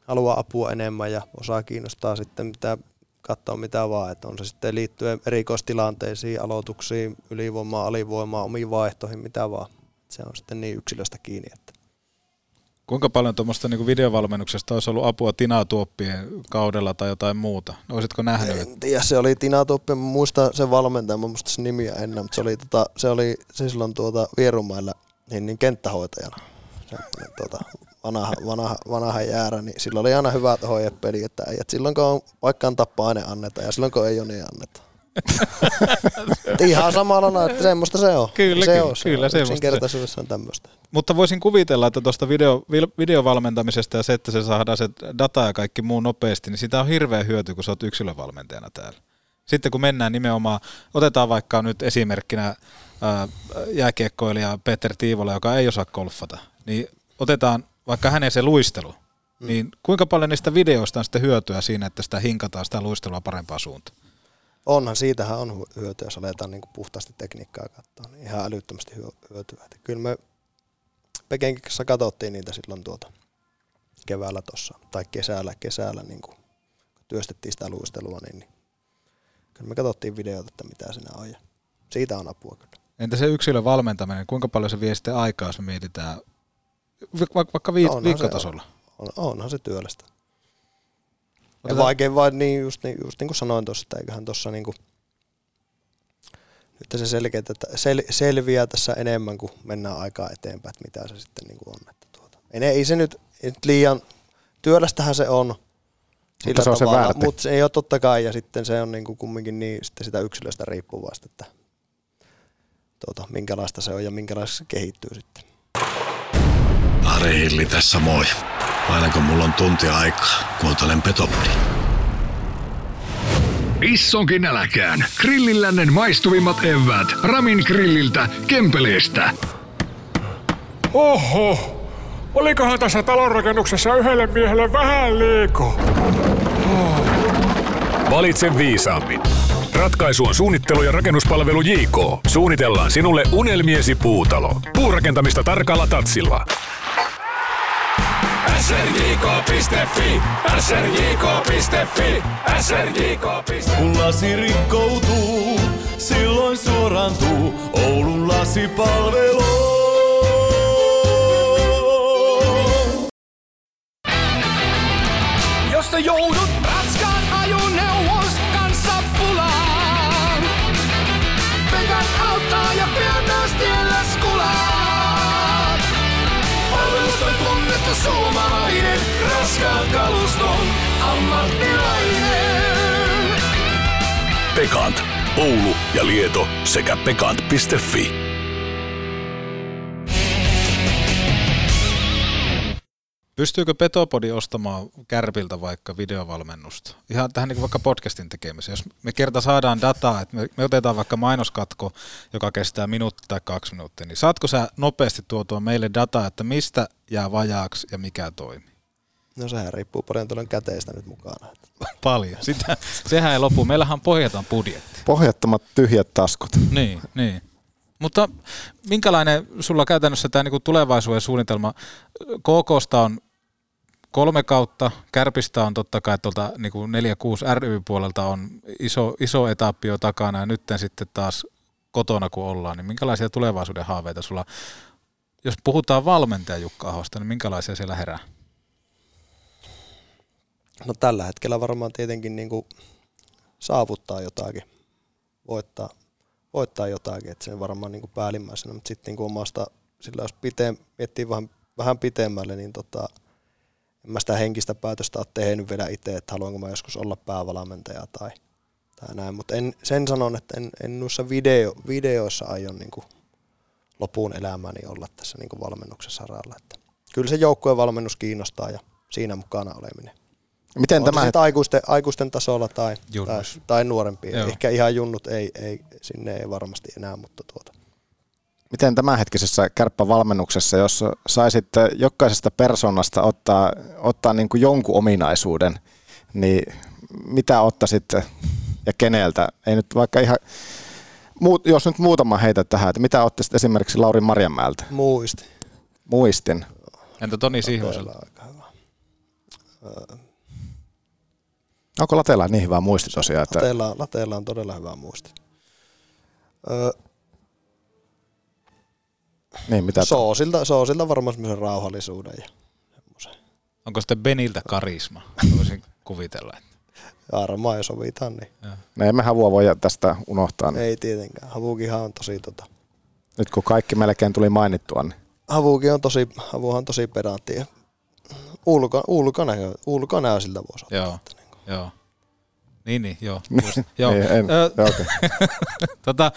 haluaa apua enemmän ja osaa kiinnostaa sitten mitä katsoa mitä vaan, että on se sitten liittyen erikoistilanteisiin, aloituksiin, ylivoimaan, alivoimaan, omiin vaihtoihin, mitä vaan. Se on sitten niin yksilöstä kiinni, että Kuinka paljon tuommoista niin videovalmennuksesta olisi ollut apua Tina Tuoppien kaudella tai jotain muuta? Olisitko nähnyt? En tiedä, se oli Tina Toppi, mä muistan sen valmentajan, mä muistan sen nimiä ennen, mutta se oli, tota, se oli se silloin tuota Vierumailla niin, niin kenttähoitajana. Semmoinen, tuota, vanha, vanha, vanha jäärä, niin sillä oli aina hyvät hoijepeli, että äijät silloin kun on, vaikka antaa paine annetaan ja silloin kun ei ole, niin annetaan. Et [laughs] Ihan samalla lailla, että semmoista se on. Kyllä, se kyllä, on, se kyllä, on. semmoista se- Yksinkertaisuudessa on tämmöistä. Mutta voisin kuvitella, että tuosta video, videovalmentamisesta ja se, että se saadaan se data ja kaikki muu nopeasti, niin sitä on hirveä hyöty, kun sä oot yksilövalmentajana täällä. Sitten kun mennään nimenomaan, otetaan vaikka nyt esimerkkinä ää, jääkiekkoilija Peter Tiivola, joka ei osaa golfata, niin otetaan vaikka hänen se luistelu, mm. niin kuinka paljon niistä videoista on sitten hyötyä siinä, että sitä hinkataan sitä luistelua parempaan suuntaan? Onhan, siitähän on hy- hyötyä, jos aletaan niin puhtaasti tekniikkaa katsoa, niin ihan älyttömästi hyö- hyötyä. Et kyllä me kanssa katsottiin niitä silloin tuota keväällä tuossa, tai kesällä, kesällä niin kun työstettiin sitä luistelua, niin, niin kyllä me katsottiin videota, että mitä siinä on, ja siitä on apua kyllä. Entä se yksilövalmentaminen, kuinka paljon se vie sitten aikaa, jos me mietitään vaikka, vaikka vi- Onhan se- viikkotasolla? On, onhan se työlästä. Ja Otetaan- vaikea vaan niin just, niin, just niin kuin sanoin tuossa, että eiköhän tuossa niin kuin, nyt se selkeä, että sel, selviää tässä enemmän, kun mennään aikaa eteenpäin, että mitä se sitten niin kuin on. Että tuota. ei, ei, se nyt, ei nyt liian, työlästähän se on, sillä se on se tavalla, väärti. mutta se ei ole totta kai, ja sitten se on niin kuin kumminkin niin sitten sitä yksilöstä riippuvasta, että tuota, minkälaista se on ja minkälaista se kehittyy sitten. Ari Hilli tässä moi. Aina kun mulla on tunti aikaa, kuuntelen Petopodin. Issonkin äläkään. Grillillännen maistuvimmat evät. Ramin grilliltä, Kempeleestä. Oho, olikohan tässä talonrakennuksessa yhdelle miehelle vähän liikaa? Valitse viisaammin. Ratkaisu on suunnittelu ja rakennuspalvelu JK. Suunnitellaan sinulle unelmiesi puutalo. Puurakentamista tarkalla tatsilla. srjk.fi, srjk.fi, srjk.fi. Kun lasi rikkoutuu, silloin suorantuu Oulun lasipalvelu. Jos sä joudut raskaan kaluston ammattilainen. Pekant. Oulu ja Lieto sekä pekant.fi. Pystyykö Petopodi ostamaan Kärpiltä vaikka videovalmennusta? Ihan tähän niin vaikka podcastin tekemiseen. Jos me kerta saadaan dataa, että me, me otetaan vaikka mainoskatko, joka kestää minuutti tai kaksi minuuttia, niin saatko sä nopeasti tuotua meille dataa, että mistä jää vajaaksi ja mikä toimii? No sehän riippuu paljon tuolla käteistä nyt mukana. [laughs] Paljon. Sitä, sehän ei lopu. Meillähän on pohjaton budjetti. Pohjattomat tyhjät taskut. Niin, niin. Mutta minkälainen sulla käytännössä tämä niinku tulevaisuuden suunnitelma? KKsta on kolme kautta, Kärpistä on totta kai tuolta niinku 4-6 ry-puolelta on iso, iso etappi jo takana ja nyt sitten taas kotona kun ollaan, niin minkälaisia tulevaisuuden haaveita sulla, jos puhutaan valmentaja Jukka Ahosta, niin minkälaisia siellä herää? No tällä hetkellä varmaan tietenkin niin kuin saavuttaa jotakin, voittaa, voittaa jotakin, että se on varmaan niin kuin päällimmäisenä, mutta sitten niin omasta, sillä jos pite, miettii vähän, vähän pitemmälle, niin tota, en mä sitä henkistä päätöstä ole tehnyt vielä itse, että haluanko mä joskus olla päävalmentaja tai, tai näin, mutta en, sen sanon, että en, en noissa video, videoissa aion niin kuin lopun elämäni olla tässä niin valmennuksen saralla. Että kyllä se joukkueen valmennus kiinnostaa ja siinä mukana oleminen. Miten On tämä se sitten aikuisten, aikuisten tasolla tai, tai, tai nuorempia. Joo. Ehkä ihan junnut ei, ei, sinne ei varmasti enää, mutta tuota. Miten tämänhetkisessä kärppävalmennuksessa, jos saisit jokaisesta persoonasta ottaa, ottaa niin kuin jonkun ominaisuuden, niin mitä ottaisit ja keneltä? Ei nyt vaikka ihan, muut, jos nyt muutama heitä tähän, että mitä ottaisit esimerkiksi Lauri Marjamäeltä? Muisti. Muistin. Entä Toni Sihvoselta? Onko Latella niin hyvä muisti tosiaan? Että Lateella, Lateella on todella hyvä muisti. Öö, niin, mitä Soosilta, Soosilta varmaan semmoisen rauhallisuuden. Ja Onko sitten Beniltä karisma? Voisin kuvitella. Että. varmaan jos sovitaan, niin me emme havua voi tästä unohtaa. Niin. ei tietenkään. Havukihan on tosi tota, Nyt kun kaikki melkein tuli mainittua, niin Havukin on tosi, Havuhan on tosi pedantti. ja Ulko, ulkonäkö, ulkonäösiltä voisi ottaa. Joo, joo. Niin, niin, joo. [laughs] Niin, Just, joo. en- en- Ö, joo, okei. [laughs] tota,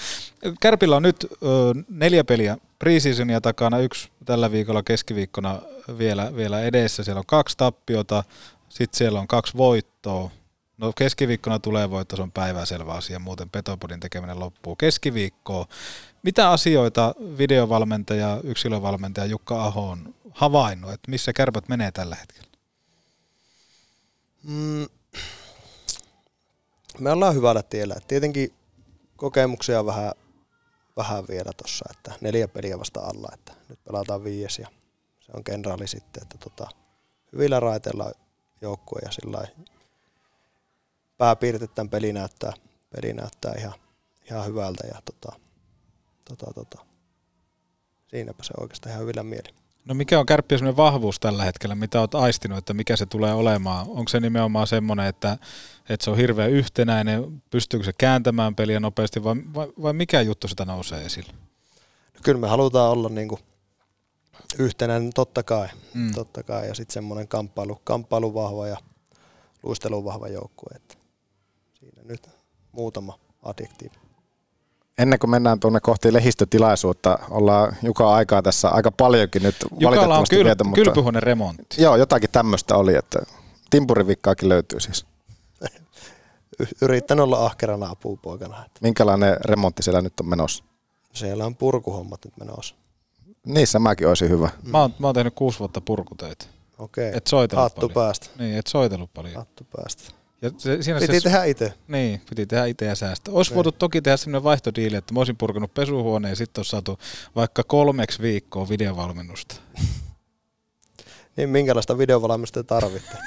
Kärpillä on nyt ö, neljä peliä preseasonia takana, yksi tällä viikolla keskiviikkona vielä, vielä edessä. Siellä on kaksi tappiota, sitten siellä on kaksi voittoa. No keskiviikkona tulee voitto, se on päiväselvä asia, muuten Petopodin tekeminen loppuu keskiviikkoon. Mitä asioita videovalmentaja, yksilövalmentaja Jukka Aho on havainnut, että missä kärpät menee tällä hetkellä? Mm, me ollaan hyvällä tiellä. Et Tietenkin kokemuksia vähän, vähän vielä tuossa, että neljä peliä vasta alla, että nyt pelataan viies ja se on kenraali sitten, että tota, hyvillä raiteilla joukkue ja sillä pääpiirteet tämän peli näyttää, peli näyttää ihan, ihan hyvältä ja tota, tota, tota, siinäpä se oikeastaan ihan hyvillä mieli. No mikä on kärppien sellainen vahvuus tällä hetkellä, mitä olet aistinut, että mikä se tulee olemaan? Onko se nimenomaan semmoinen, että, että se on hirveän yhtenäinen, pystyykö se kääntämään peliä nopeasti vai, vai, vai mikä juttu sitä nousee esille? No kyllä me halutaan olla niinku yhtenäinen totta kai, Mm. mm. totta kai. ja sitten semmoinen kamppailu, kamppailu vahva ja luistelu vahva joukkue. Että siinä nyt muutama adjektiivi. Ennen kuin mennään tuonne kohti lehistötilaisuutta, ollaan Juka aikaa tässä aika paljonkin nyt Jukalla on valitettavasti kyl, viety, mutta kylpyhuoneen remontti. joo, jotakin tämmöistä oli, että timpurivikkaakin löytyy siis. Y- [laughs] yrittänyt olla ahkerana apupoikana. Että Minkälainen remontti siellä nyt on menossa? siellä on purkuhommat nyt menossa. Niissä mäkin olisin hyvä. Mä oon, mä oon tehnyt kuusi vuotta purkutöitä. Okei. Et soitellut Hattu paljon. päästä. Niin, et soitellut paljon. Hattu päästä. Ja se, siinä Piti se, tehdä itse. Niin, piti tehdä itse ja säästää. Olisi Niin. voitu toki tehdä sellainen vaihtodiili, että mä olisin purkanut pesuhuoneen ja sitten olisi saatu vaikka kolmeksi viikkoa videovalmennusta. [laughs] Niin minkälaista videovalmistusta tarvitte?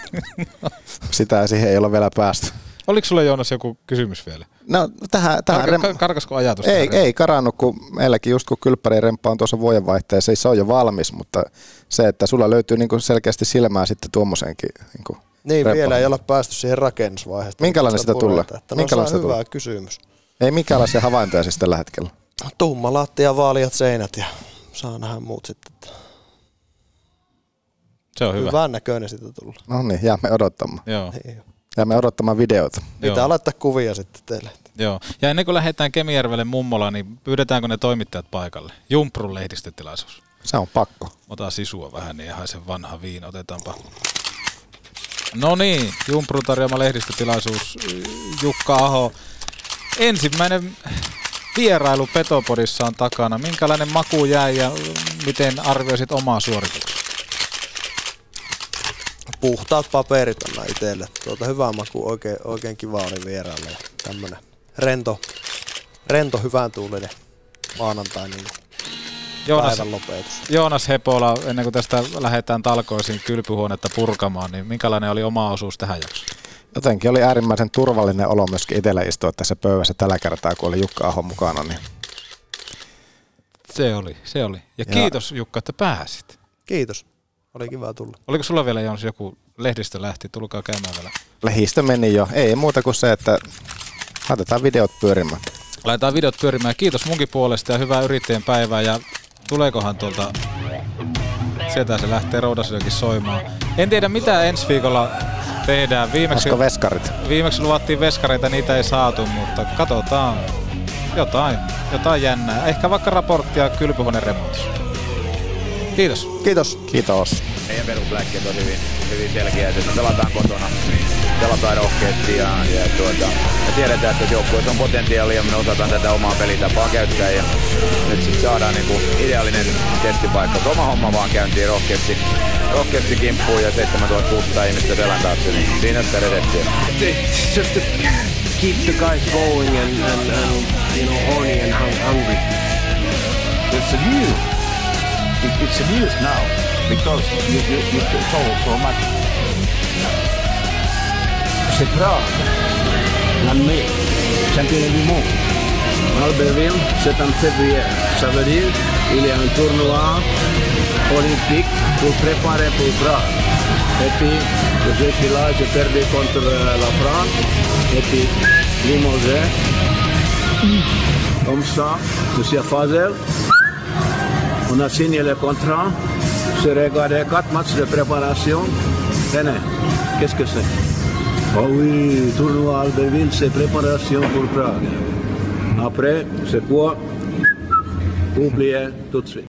[laughs] Sitä siihen ei ole vielä päästy. Oliko sulla Joonas joku kysymys vielä? No tähän, tähän Karka, rem- ka- karkasko ajatus? ei, tähän? ei karannut, kun meilläkin just kun kylppäri remppa on tuossa vuodenvaihteessa, se on jo valmis, mutta se, että sulla löytyy niinku selkeästi silmää sitten tuommoisenkin niinku Niin, remppaan. vielä ei olla päästy siihen rakennusvaiheeseen. Minkälainen sitä tulee? Että no, Minkälainen se on sitä hyvä tulee? kysymys. Ei minkäänlaisia [laughs] havaintoja siis tällä hetkellä. Tumma lattia, vaaliat seinät ja saa nähdä muut sitten. Se on hyvä. Hyvän näköinen siitä tulla. No niin, jäämme odottamaan. Joo. Niin. Jäämme odottamaan videota. Pitää Joo. laittaa kuvia sitten teille. Joo. Ja ennen kuin lähdetään Kemijärvelle mummolaan, niin pyydetäänkö ne toimittajat paikalle? Jumprun lehdistötilaisuus. Se on pakko. Ota sisua vähän, niin haisen vanha viina. Otetaanpa. No niin, Jumprun tarjoama lehdistötilaisuus. Jukka Aho. Ensimmäinen vierailu Petopodissa on takana. Minkälainen maku jäi ja miten arvioisit omaa suorituksesi? Puhtaat paperit anna itselle. Tuota hyvä maku, oikein, oikein kiva oli vieraalle. Ja tämmönen rento, rento hyvän tuulinen maanantai niin Joonas, päivän lopetus. Joonas Hepola, ennen kuin tästä lähdetään talkoisiin kylpyhuonetta purkamaan, niin minkälainen oli oma osuus tähän jaksoon? Jotenkin oli äärimmäisen turvallinen olo myöskin itsellä istua tässä pöydässä tällä kertaa, kun oli Jukka Aho mukana. Niin Se oli, se oli. Ja, Ja- kiitos Jukka, että pääsit. Kiitos. Oli kiva tulla. Oliko sulla vielä Joonas joku lehdistö lähti? Tulkaa käymään vielä. lehdistö meni jo. Ei muuta kuin se, että Laitetaan videot pyörimään. Laitetaan videot pyörimään. Kiitos munkin puolesta ja hyvää yrittäjän päivää. Ja tuleekohan tuolta... Sieltä se lähtee Roudasillekin soimaan. En tiedä mitä ensi viikolla tehdään. Viimeksi, Olisiko veskarit? viimeksi luvattiin veskareita, niitä ei saatu, mutta katsotaan. Jotain, jotain jännää. Ehkä vaikka raporttia kylpyhuoneen remontista. Kiitos. Kiitos. Kiitos. Meidän perusläkkeet on hyvin, hyvin selkeät, että me pelataan kotona, pelataan rohkeasti ja, ja tuota, me tiedetään, että joukkueessa on potentiaalia ja me osataan tätä omaa pelitapaa käyttää ja nyt sitten saadaan niinku ideaalinen testipaikka. Oma homma vaan käyntiin rohkeasti, rohkeasti kimppuun ja 7600 ihmistä selän taakse, niin siinä sitä redettiä. It's just to keep the guys going and, and, and you know horny and hung- hungry. It's a news. It, it's a news now because you, you, you. C'est grave. L'année, championnat du monde. Albertville, c'est en février. Ça veut dire qu'il y a un tournoi olympique pour préparer pour Prague. Et puis, je là, j'ai perdu contre euh, la France. Et puis, limogé. Comme ça, Monsieur Fazel, on a signé le contrat. J'ai regardé quatre matchs de préparation. Tenez, qu'est-ce que c'est Oh oui, tournoi Albertville, c'est préparation pour Prague. Après, c'est quoi Oubliez tout de suite.